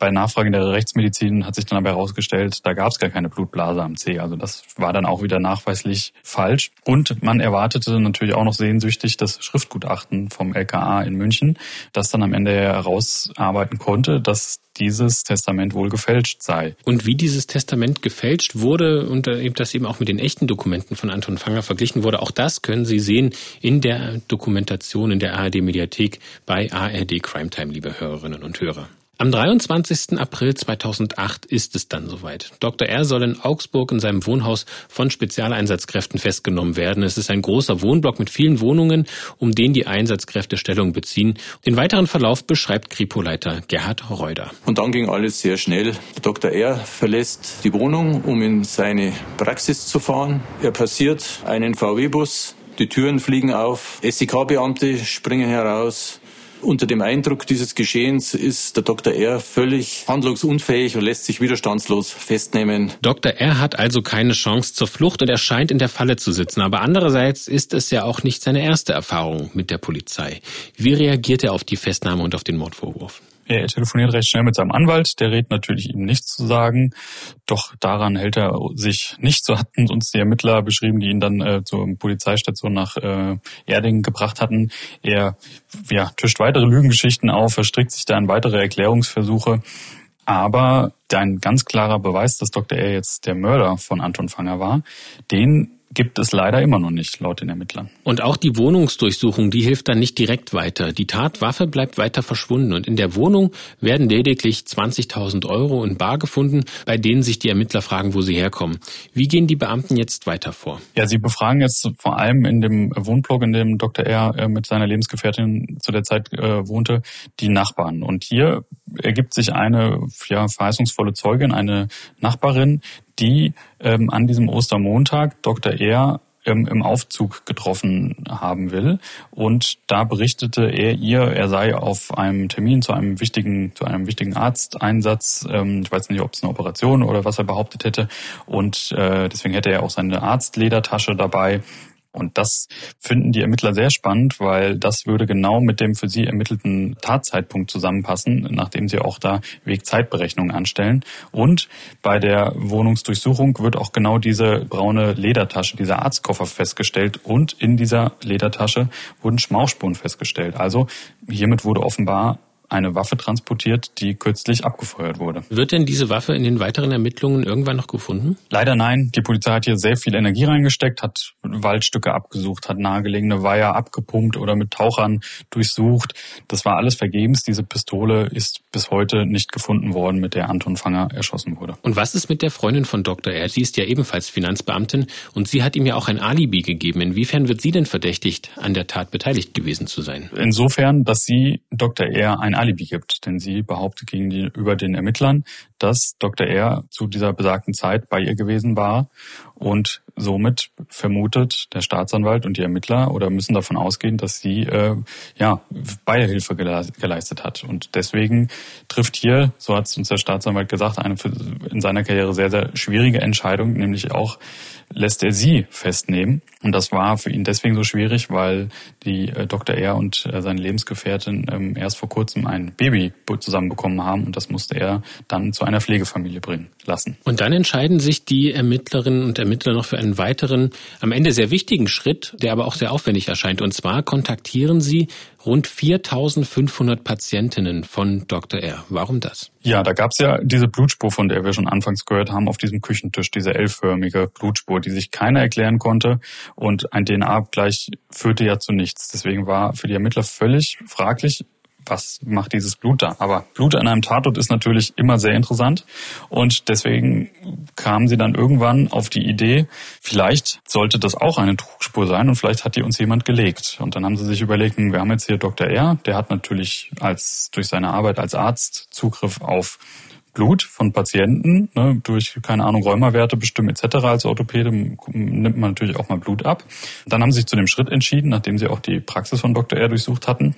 [SPEAKER 7] Bei Nachfragen der Rechtsmedizin hat sich dann aber herausgestellt, da gab es gar keine Blutblase am C. Also das war dann auch wieder nachweislich falsch. Und man erwartete natürlich auch noch sehnsüchtig das Schriftgutachten vom LKA in München, das dann am Ende herausarbeiten konnte, dass dieses Testament wohl gefälscht sei.
[SPEAKER 2] Und wie dieses Testament gefälscht wurde und das eben auch mit den echten Dokumenten von Anton Fanger verglichen wurde, auch das können Sie sehen in der Dokumentation in der ARD-Mediathek bei ARD Crime Time, liebe Hörerinnen und Hörer. Am 23. April 2008 ist es dann soweit. Dr. R. soll in Augsburg in seinem Wohnhaus von Spezialeinsatzkräften festgenommen werden. Es ist ein großer Wohnblock mit vielen Wohnungen, um den die Einsatzkräfte Stellung beziehen. Den weiteren Verlauf beschreibt Kripo-Leiter Gerhard Reuter.
[SPEAKER 12] Und dann ging alles sehr schnell. Dr. R. verlässt die Wohnung, um in seine Praxis zu fahren. Er passiert einen VW-Bus. Die Türen fliegen auf. SEK-Beamte springen heraus. Unter dem Eindruck dieses Geschehens ist der Dr. R. völlig handlungsunfähig und lässt sich widerstandslos festnehmen.
[SPEAKER 2] Dr. R. hat also keine Chance zur Flucht und er scheint in der Falle zu sitzen. Aber andererseits ist es ja auch nicht seine erste Erfahrung mit der Polizei. Wie reagiert er auf die Festnahme und auf den Mordvorwurf?
[SPEAKER 7] Er telefoniert recht schnell mit seinem Anwalt, der rät natürlich ihm nichts zu sagen. Doch daran hält er sich nicht. So hatten uns die Ermittler beschrieben, die ihn dann äh, zur Polizeistation nach äh, Erding gebracht hatten. Er ja, tischt weitere Lügengeschichten auf, verstrickt sich da in weitere Erklärungsversuche. Aber ein ganz klarer Beweis, dass Dr. R. jetzt der Mörder von Anton Fanger war, den gibt es leider immer noch nicht, laut den Ermittlern.
[SPEAKER 2] Und auch die Wohnungsdurchsuchung, die hilft dann nicht direkt weiter. Die Tatwaffe bleibt weiter verschwunden und in der Wohnung werden lediglich 20.000 Euro in Bar gefunden, bei denen sich die Ermittler fragen, wo sie herkommen. Wie gehen die Beamten jetzt weiter vor?
[SPEAKER 7] Ja, sie befragen jetzt vor allem in dem Wohnblock, in dem Dr. R. Äh, mit seiner Lebensgefährtin zu der Zeit äh, wohnte, die Nachbarn. Und hier ergibt sich eine ja, verheißungsvolle Zeugin, eine Nachbarin, die ähm, an diesem Ostermontag Dr. Er ähm, im Aufzug getroffen haben will. Und da berichtete er ihr, er sei auf einem Termin zu einem wichtigen, zu einem wichtigen Arzteinsatz. Ähm, ich weiß nicht, ob es eine Operation oder was er behauptet hätte. Und äh, deswegen hätte er auch seine Arztledertasche dabei. Und das finden die Ermittler sehr spannend, weil das würde genau mit dem für sie ermittelten Tatzeitpunkt zusammenpassen, nachdem sie auch da Wegzeitberechnungen anstellen. Und bei der Wohnungsdurchsuchung wird auch genau diese braune Ledertasche, dieser Arztkoffer festgestellt und in dieser Ledertasche wurden Schmauchspuren festgestellt. Also hiermit wurde offenbar eine Waffe transportiert, die kürzlich abgefeuert wurde.
[SPEAKER 2] Wird denn diese Waffe in den weiteren Ermittlungen irgendwann noch gefunden?
[SPEAKER 7] Leider nein. Die Polizei hat hier sehr viel Energie reingesteckt, hat Waldstücke abgesucht, hat nahegelegene Weiher abgepumpt oder mit Tauchern durchsucht. Das war alles vergebens. Diese Pistole ist bis heute nicht gefunden worden, mit der Anton Fanger erschossen wurde.
[SPEAKER 2] Und was ist mit der Freundin von Dr. R? Sie ist ja ebenfalls Finanzbeamtin und sie hat ihm ja auch ein Alibi gegeben. Inwiefern wird sie denn verdächtigt, an der Tat beteiligt gewesen zu sein?
[SPEAKER 7] Insofern, dass sie Dr. R. ein Alibi gibt, denn sie behauptet gegenüber den Ermittlern, dass Dr. R. zu dieser besagten Zeit bei ihr gewesen war und somit vermutet der Staatsanwalt und die Ermittler oder müssen davon ausgehen, dass sie äh, ja Beihilfe geleistet hat. Und deswegen trifft hier, so hat es uns der Staatsanwalt gesagt, eine in seiner Karriere sehr, sehr schwierige Entscheidung, nämlich auch lässt er sie festnehmen. Und das war für ihn deswegen so schwierig, weil die äh, Dr. R. und äh, seine Lebensgefährtin ähm, erst vor kurzem ein Baby zusammenbekommen haben und das musste er dann zu einer Pflegefamilie bringen lassen.
[SPEAKER 2] Und dann entscheiden sich die Ermittlerinnen und Ermittler noch für einen weiteren, am Ende sehr wichtigen Schritt, der aber auch sehr aufwendig erscheint. Und zwar kontaktieren sie rund 4500 Patientinnen von Dr. R. Warum das?
[SPEAKER 7] Ja, da gab's ja diese Blutspur, von der wir schon anfangs gehört haben, auf diesem Küchentisch, diese L-förmige Blutspur, die sich keiner erklären konnte. Und ein DNA-Abgleich führte ja zu nichts. Deswegen war für die Ermittler völlig fraglich, was macht dieses Blut da? Aber Blut an einem Tatort ist natürlich immer sehr interessant und deswegen kamen sie dann irgendwann auf die Idee, vielleicht sollte das auch eine Trugspur sein und vielleicht hat die uns jemand gelegt. Und dann haben sie sich überlegt, hm, wir haben jetzt hier Dr. R., der hat natürlich als durch seine Arbeit als Arzt Zugriff auf Blut von Patienten ne, durch, keine Ahnung, Rheumawerte bestimmen etc. Als Orthopäde nimmt man natürlich auch mal Blut ab. Dann haben sie sich zu dem Schritt entschieden, nachdem sie auch die Praxis von Dr. R. durchsucht hatten,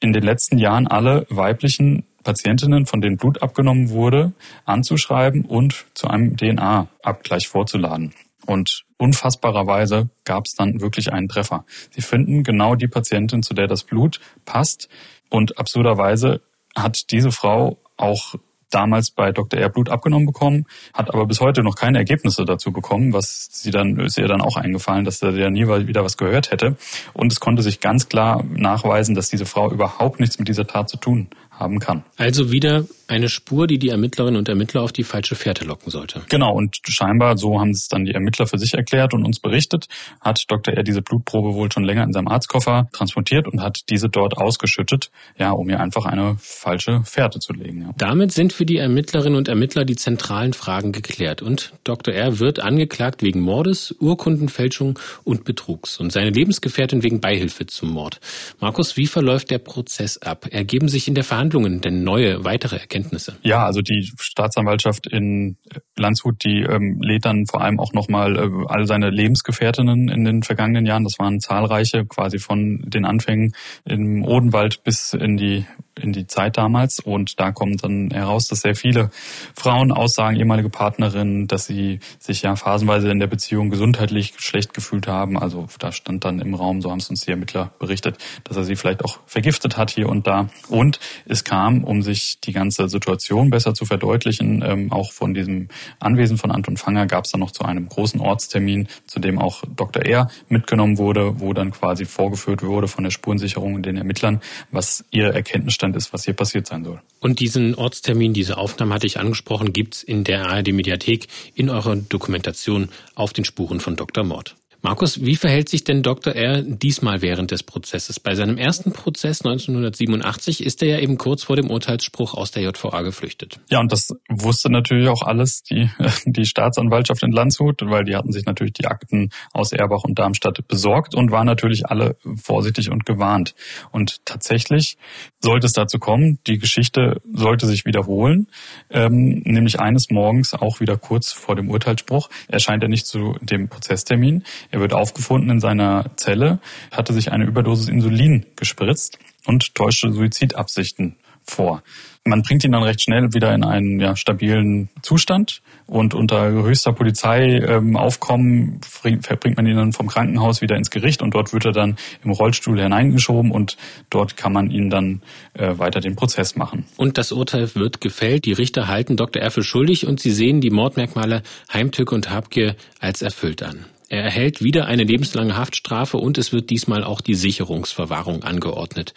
[SPEAKER 7] in den letzten Jahren alle weiblichen Patientinnen, von denen Blut abgenommen wurde, anzuschreiben und zu einem DNA-Abgleich vorzuladen. Und unfassbarerweise gab es dann wirklich einen Treffer. Sie finden genau die Patientin, zu der das Blut passt. Und absurderweise hat diese Frau auch damals bei Dr. R abgenommen bekommen, hat aber bis heute noch keine Ergebnisse dazu bekommen, was sie dann, ist ihr dann auch eingefallen, dass er ja nie wieder was gehört hätte. Und es konnte sich ganz klar nachweisen, dass diese Frau überhaupt nichts mit dieser Tat zu tun haben kann.
[SPEAKER 2] Also wieder eine Spur, die die Ermittlerinnen und Ermittler auf die falsche Fährte locken sollte.
[SPEAKER 7] Genau, und scheinbar, so haben es dann die Ermittler für sich erklärt und uns berichtet, hat Dr. R diese Blutprobe wohl schon länger in seinem Arztkoffer transportiert und hat diese dort ausgeschüttet, ja, um ihr einfach eine falsche Fährte zu legen. Ja.
[SPEAKER 2] Damit sind für die Ermittlerinnen und Ermittler die zentralen Fragen geklärt und Dr. R wird angeklagt wegen Mordes, Urkundenfälschung und Betrugs und seine Lebensgefährtin wegen Beihilfe zum Mord. Markus, wie verläuft der Prozess ab? Ergeben sich in der Verhandlungen denn neue, weitere Erkenntnisse? Erkenntnisse?
[SPEAKER 7] Ja, also die Staatsanwaltschaft in Landshut, die ähm, lädt dann vor allem auch nochmal äh, all seine Lebensgefährtinnen in den vergangenen Jahren. Das waren zahlreiche, quasi von den Anfängen im Odenwald bis in die in die Zeit damals. Und da kommt dann heraus, dass sehr viele Frauen aussagen, ehemalige Partnerinnen, dass sie sich ja phasenweise in der Beziehung gesundheitlich schlecht gefühlt haben. Also da stand dann im Raum, so haben es uns die Ermittler berichtet, dass er sie vielleicht auch vergiftet hat hier und da. Und es kam, um sich die ganze Situation besser zu verdeutlichen, ähm, auch von diesem Anwesen von Anton Fanger gab es dann noch zu einem großen Ortstermin, zu dem auch Dr. R. mitgenommen wurde, wo dann quasi vorgeführt wurde von der Spurensicherung und den Ermittlern, was ihr Erkenntnisstand Zustand ist, was hier passiert sein soll.
[SPEAKER 2] Und diesen Ortstermin, diese Aufnahme hatte ich angesprochen, gibt's in der ARD-Mediathek in eurer Dokumentation auf den Spuren von Dr. Mord. Markus, wie verhält sich denn Dr. R. diesmal während des Prozesses? Bei seinem ersten Prozess 1987 ist er ja eben kurz vor dem Urteilsspruch aus der JVA geflüchtet.
[SPEAKER 7] Ja, und das wusste natürlich auch alles die, die Staatsanwaltschaft in Landshut, weil die hatten sich natürlich die Akten aus Erbach und Darmstadt besorgt und waren natürlich alle vorsichtig und gewarnt. Und tatsächlich sollte es dazu kommen, die Geschichte sollte sich wiederholen, ähm, nämlich eines Morgens auch wieder kurz vor dem Urteilsspruch erscheint er nicht zu dem Prozesstermin. Er wird aufgefunden in seiner Zelle, hatte sich eine Überdosis Insulin gespritzt und täuschte Suizidabsichten vor. Man bringt ihn dann recht schnell wieder in einen ja, stabilen Zustand und unter höchster Polizeiaufkommen ähm, verbringt man ihn dann vom Krankenhaus wieder ins Gericht und dort wird er dann im Rollstuhl hineingeschoben und dort kann man ihn dann äh, weiter den Prozess machen.
[SPEAKER 2] Und das Urteil wird gefällt. Die Richter halten Dr. R. für schuldig und sie sehen die Mordmerkmale Heimtücke und Habgier als erfüllt an. Er erhält wieder eine lebenslange Haftstrafe und es wird diesmal auch die Sicherungsverwahrung angeordnet.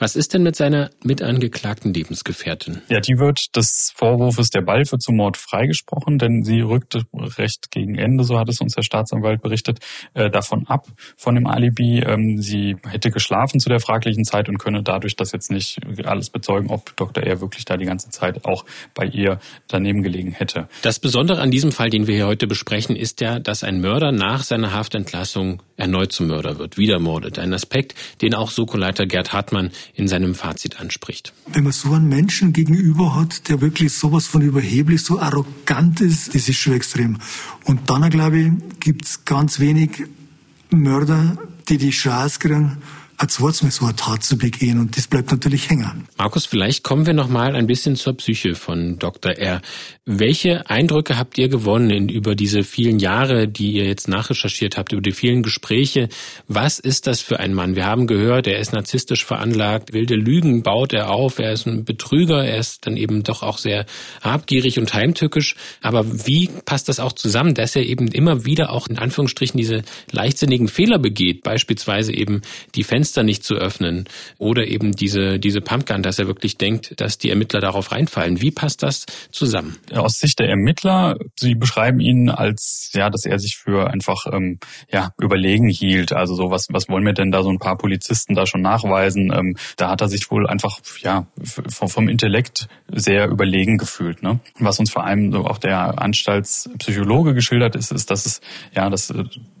[SPEAKER 2] Was ist denn mit seiner mitangeklagten Lebensgefährtin?
[SPEAKER 7] Ja, die wird des Vorwurfs der Beihilfe zum Mord freigesprochen, denn sie rückte recht gegen Ende, so hat es uns der Staatsanwalt berichtet, äh, davon ab, von dem Alibi. Ähm, sie hätte geschlafen zu der fraglichen Zeit und könne dadurch das jetzt nicht alles bezeugen, ob Dr. R. wirklich da die ganze Zeit auch bei ihr daneben gelegen hätte.
[SPEAKER 2] Das Besondere an diesem Fall, den wir hier heute besprechen, ist ja, dass ein Mörder nach seiner Haftentlassung erneut zum Mörder wird, wieder mordet. Ein Aspekt, den auch Soko-Leiter Gerd Hartmann in seinem Fazit anspricht.
[SPEAKER 11] Wenn man so einen Menschen gegenüber hat, der wirklich sowas von überheblich, so arrogant ist, das ist schon extrem. Und dann, glaube ich, gibt es ganz wenig Mörder, die die Chance kriegen, ein zweites Mal so eine Tat zu begehen und das bleibt natürlich hängen.
[SPEAKER 2] Markus, vielleicht kommen wir noch mal ein bisschen zur Psyche von Dr. R. Welche Eindrücke habt ihr gewonnen über diese vielen Jahre, die ihr jetzt nachrecherchiert habt, über die vielen Gespräche? Was ist das für ein Mann? Wir haben gehört, er ist narzisstisch veranlagt, wilde Lügen baut er auf, er ist ein Betrüger, er ist dann eben doch auch sehr habgierig und heimtückisch. Aber wie passt das auch zusammen, dass er eben immer wieder auch in Anführungsstrichen diese leichtsinnigen Fehler begeht, beispielsweise eben die Fenster Fenster nicht zu öffnen oder eben diese, diese Pumpgun, dass er wirklich denkt, dass die Ermittler darauf reinfallen. Wie passt das zusammen?
[SPEAKER 7] Aus Sicht der Ermittler, sie beschreiben ihn als, ja, dass er sich für einfach, ähm, ja, überlegen hielt. Also so, was, was wollen wir denn da so ein paar Polizisten da schon nachweisen? Ähm, da hat er sich wohl einfach, ja, vom Intellekt sehr überlegen gefühlt. Ne? Was uns vor allem so auch der Anstaltspsychologe geschildert ist, ist, dass es, ja, dass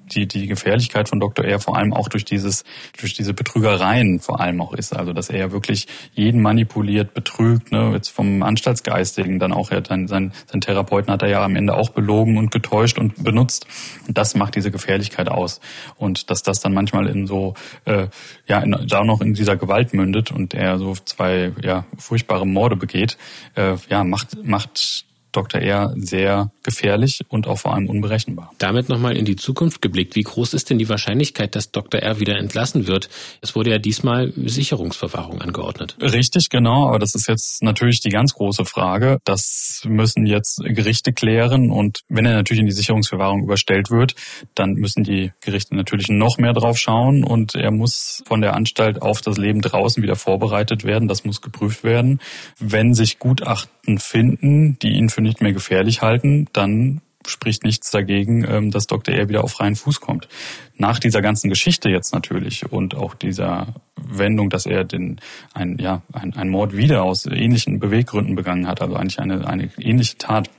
[SPEAKER 7] die, die Gefährlichkeit von Dr. R vor allem auch durch dieses, durch diese Betrügereien vor allem auch ist. Also, dass er ja wirklich jeden manipuliert, betrügt, ne, jetzt vom Anstaltsgeistigen dann auch, er, sein, sein, sein Therapeuten hat er ja am Ende auch belogen und getäuscht und benutzt. Und das macht diese Gefährlichkeit aus. Und dass das dann manchmal in so, äh, ja, in, da noch in dieser Gewalt mündet und er so zwei, ja, furchtbare Morde begeht, äh, ja, macht, macht Dr. R. sehr gefährlich und auch vor allem unberechenbar.
[SPEAKER 2] Damit nochmal in die Zukunft geblickt. Wie groß ist denn die Wahrscheinlichkeit, dass Dr. R. wieder entlassen wird? Es wurde ja diesmal Sicherungsverwahrung angeordnet.
[SPEAKER 7] Richtig, genau. Aber das ist jetzt natürlich die ganz große Frage. Das müssen jetzt Gerichte klären. Und wenn er natürlich in die Sicherungsverwahrung überstellt wird, dann müssen die Gerichte natürlich noch mehr drauf schauen. Und er muss von der Anstalt auf das Leben draußen wieder vorbereitet werden. Das muss geprüft werden. Wenn sich Gutachten finden, die ihn für nicht mehr gefährlich halten, dann spricht nichts dagegen, ähm, dass Dr. R wieder auf freien Fuß kommt. Nach dieser ganzen Geschichte jetzt natürlich und auch dieser Wendung, dass er den ein ja ein, ein Mord wieder aus ähnlichen Beweggründen begangen hat, also eigentlich eine eine ähnliche Tat,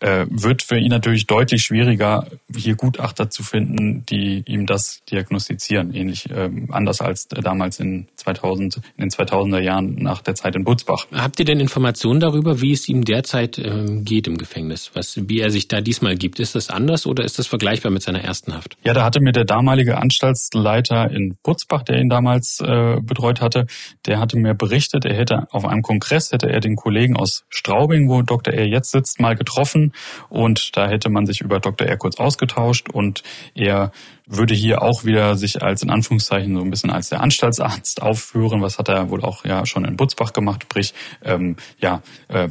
[SPEAKER 7] wird für ihn natürlich deutlich schwieriger, hier Gutachter zu finden, die ihm das diagnostizieren. Ähnlich ähm, anders als damals in 2000, in den 2000er Jahren nach der Zeit in Butzbach.
[SPEAKER 2] Habt ihr denn Informationen darüber, wie es ihm derzeit ähm, geht im Gefängnis? Was, wie er sich da diesmal gibt? Ist das anders oder ist das vergleichbar mit seiner ersten Haft?
[SPEAKER 7] Ja, da hatte mir der damalige Anstaltsleiter in Butzbach, der ihn damals äh, betreut hatte, der hatte mir berichtet, er hätte auf einem Kongress hätte er den Kollegen aus Straubing, wo Dr. R jetzt sitzt, mal getroffen und da hätte man sich über Dr. R kurz ausgetauscht und er würde hier auch wieder sich als in Anführungszeichen so ein bisschen als der Anstaltsarzt aufführen. Was hat er wohl auch ja schon in Butzbach gemacht, sprich ähm, ja äh,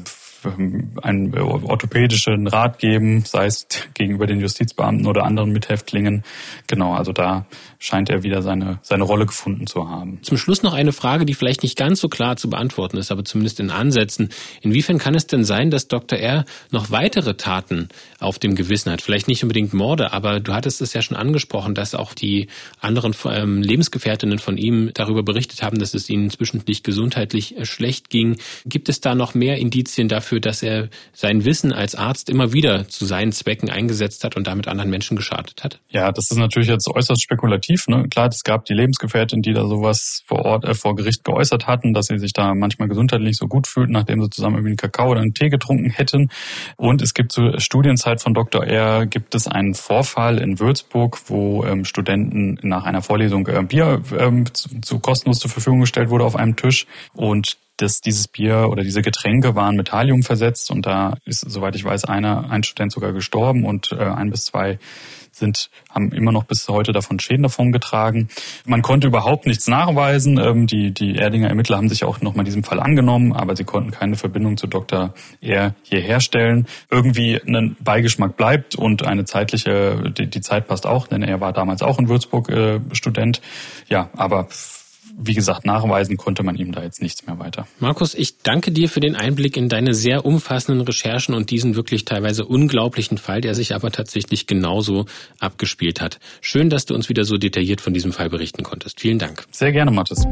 [SPEAKER 7] einen orthopädischen Rat geben, sei es gegenüber den Justizbeamten oder anderen Mithäftlingen. Genau, also da scheint er wieder seine, seine Rolle gefunden zu haben.
[SPEAKER 2] Zum Schluss noch eine Frage, die vielleicht nicht ganz so klar zu beantworten ist, aber zumindest in Ansätzen. Inwiefern kann es denn sein, dass Dr. R. noch weitere Taten auf dem Gewissen hat? Vielleicht nicht unbedingt Morde, aber du hattest es ja schon angesprochen, dass auch die anderen ähm, Lebensgefährtinnen von ihm darüber berichtet haben, dass es ihnen zwischendurch gesundheitlich äh, schlecht ging. Gibt es da noch mehr Indizien dafür, dass er sein Wissen als Arzt immer wieder zu seinen Zwecken eingesetzt hat und damit anderen Menschen geschadet hat?
[SPEAKER 7] Ja, das ist natürlich jetzt äußerst spekulativ aktiv. Ne? Klar, es gab die Lebensgefährtin, die da sowas vor Ort, äh, vor Gericht geäußert hatten, dass sie sich da manchmal gesundheitlich so gut fühlten, nachdem sie zusammen irgendwie einen Kakao oder einen Tee getrunken hätten. Und es gibt zur Studienzeit von Dr. R. gibt es einen Vorfall in Würzburg, wo ähm, Studenten nach einer Vorlesung äh, Bier ähm, zu, zu kostenlos zur Verfügung gestellt wurde auf einem Tisch. Und dass dieses Bier oder diese Getränke waren mit Halium versetzt und da ist, soweit ich weiß, einer, ein Student sogar gestorben und äh, ein bis zwei sind, haben immer noch bis heute davon Schäden davon getragen. Man konnte überhaupt nichts nachweisen. Ähm, die, die Erdinger Ermittler haben sich auch nochmal diesem Fall angenommen, aber sie konnten keine Verbindung zu Dr. R. hier herstellen. Irgendwie ein Beigeschmack bleibt und eine zeitliche, die, die Zeit passt auch, denn er war damals auch in Würzburg äh, Student. Ja, aber wie gesagt, nachweisen konnte man ihm da jetzt nichts mehr weiter.
[SPEAKER 2] Markus, ich danke dir für den Einblick in deine sehr umfassenden Recherchen und diesen wirklich teilweise unglaublichen Fall, der sich aber tatsächlich genauso abgespielt hat. Schön, dass du uns wieder so detailliert von diesem Fall berichten konntest. Vielen Dank.
[SPEAKER 7] Sehr gerne, Mathis.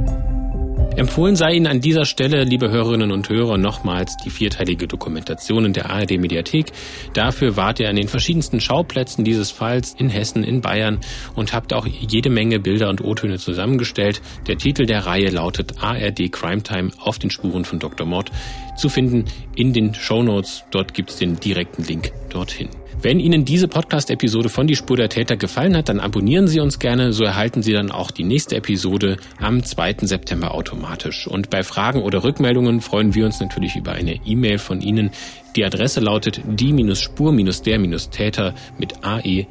[SPEAKER 2] Empfohlen sei Ihnen an dieser Stelle, liebe Hörerinnen und Hörer, nochmals die vierteilige Dokumentation in der ARD Mediathek. Dafür wart ihr an den verschiedensten Schauplätzen dieses Falls in Hessen, in Bayern und habt auch jede Menge Bilder und O-Töne zusammengestellt. Der Titel der Reihe lautet ARD Crime Time auf den Spuren von Dr. Mord. Zu finden in den Show Notes. Dort gibt es den direkten Link dorthin. Wenn Ihnen diese Podcast-Episode von Die Spur der Täter gefallen hat, dann abonnieren Sie uns gerne. So erhalten Sie dann auch die nächste Episode am 2. September automatisch. Und bei Fragen oder Rückmeldungen freuen wir uns natürlich über eine E-Mail von Ihnen. Die Adresse lautet die-spur-der-täter mit ae.mdr.de.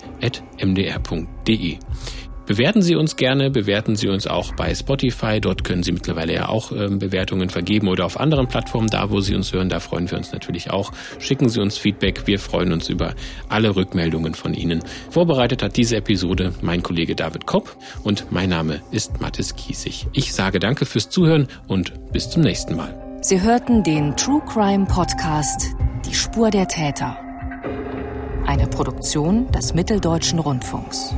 [SPEAKER 2] Bewerten Sie uns gerne, bewerten Sie uns auch bei Spotify. Dort können Sie mittlerweile ja auch äh, Bewertungen vergeben oder auf anderen Plattformen, da wo Sie uns hören, da freuen wir uns natürlich auch. Schicken Sie uns Feedback. Wir freuen uns über alle Rückmeldungen von Ihnen. Vorbereitet hat diese Episode mein Kollege David Kopp und mein Name ist Mathis Kiesig. Ich sage danke fürs Zuhören und bis zum nächsten Mal.
[SPEAKER 1] Sie hörten den True Crime Podcast Die Spur der Täter. Eine Produktion des Mitteldeutschen Rundfunks.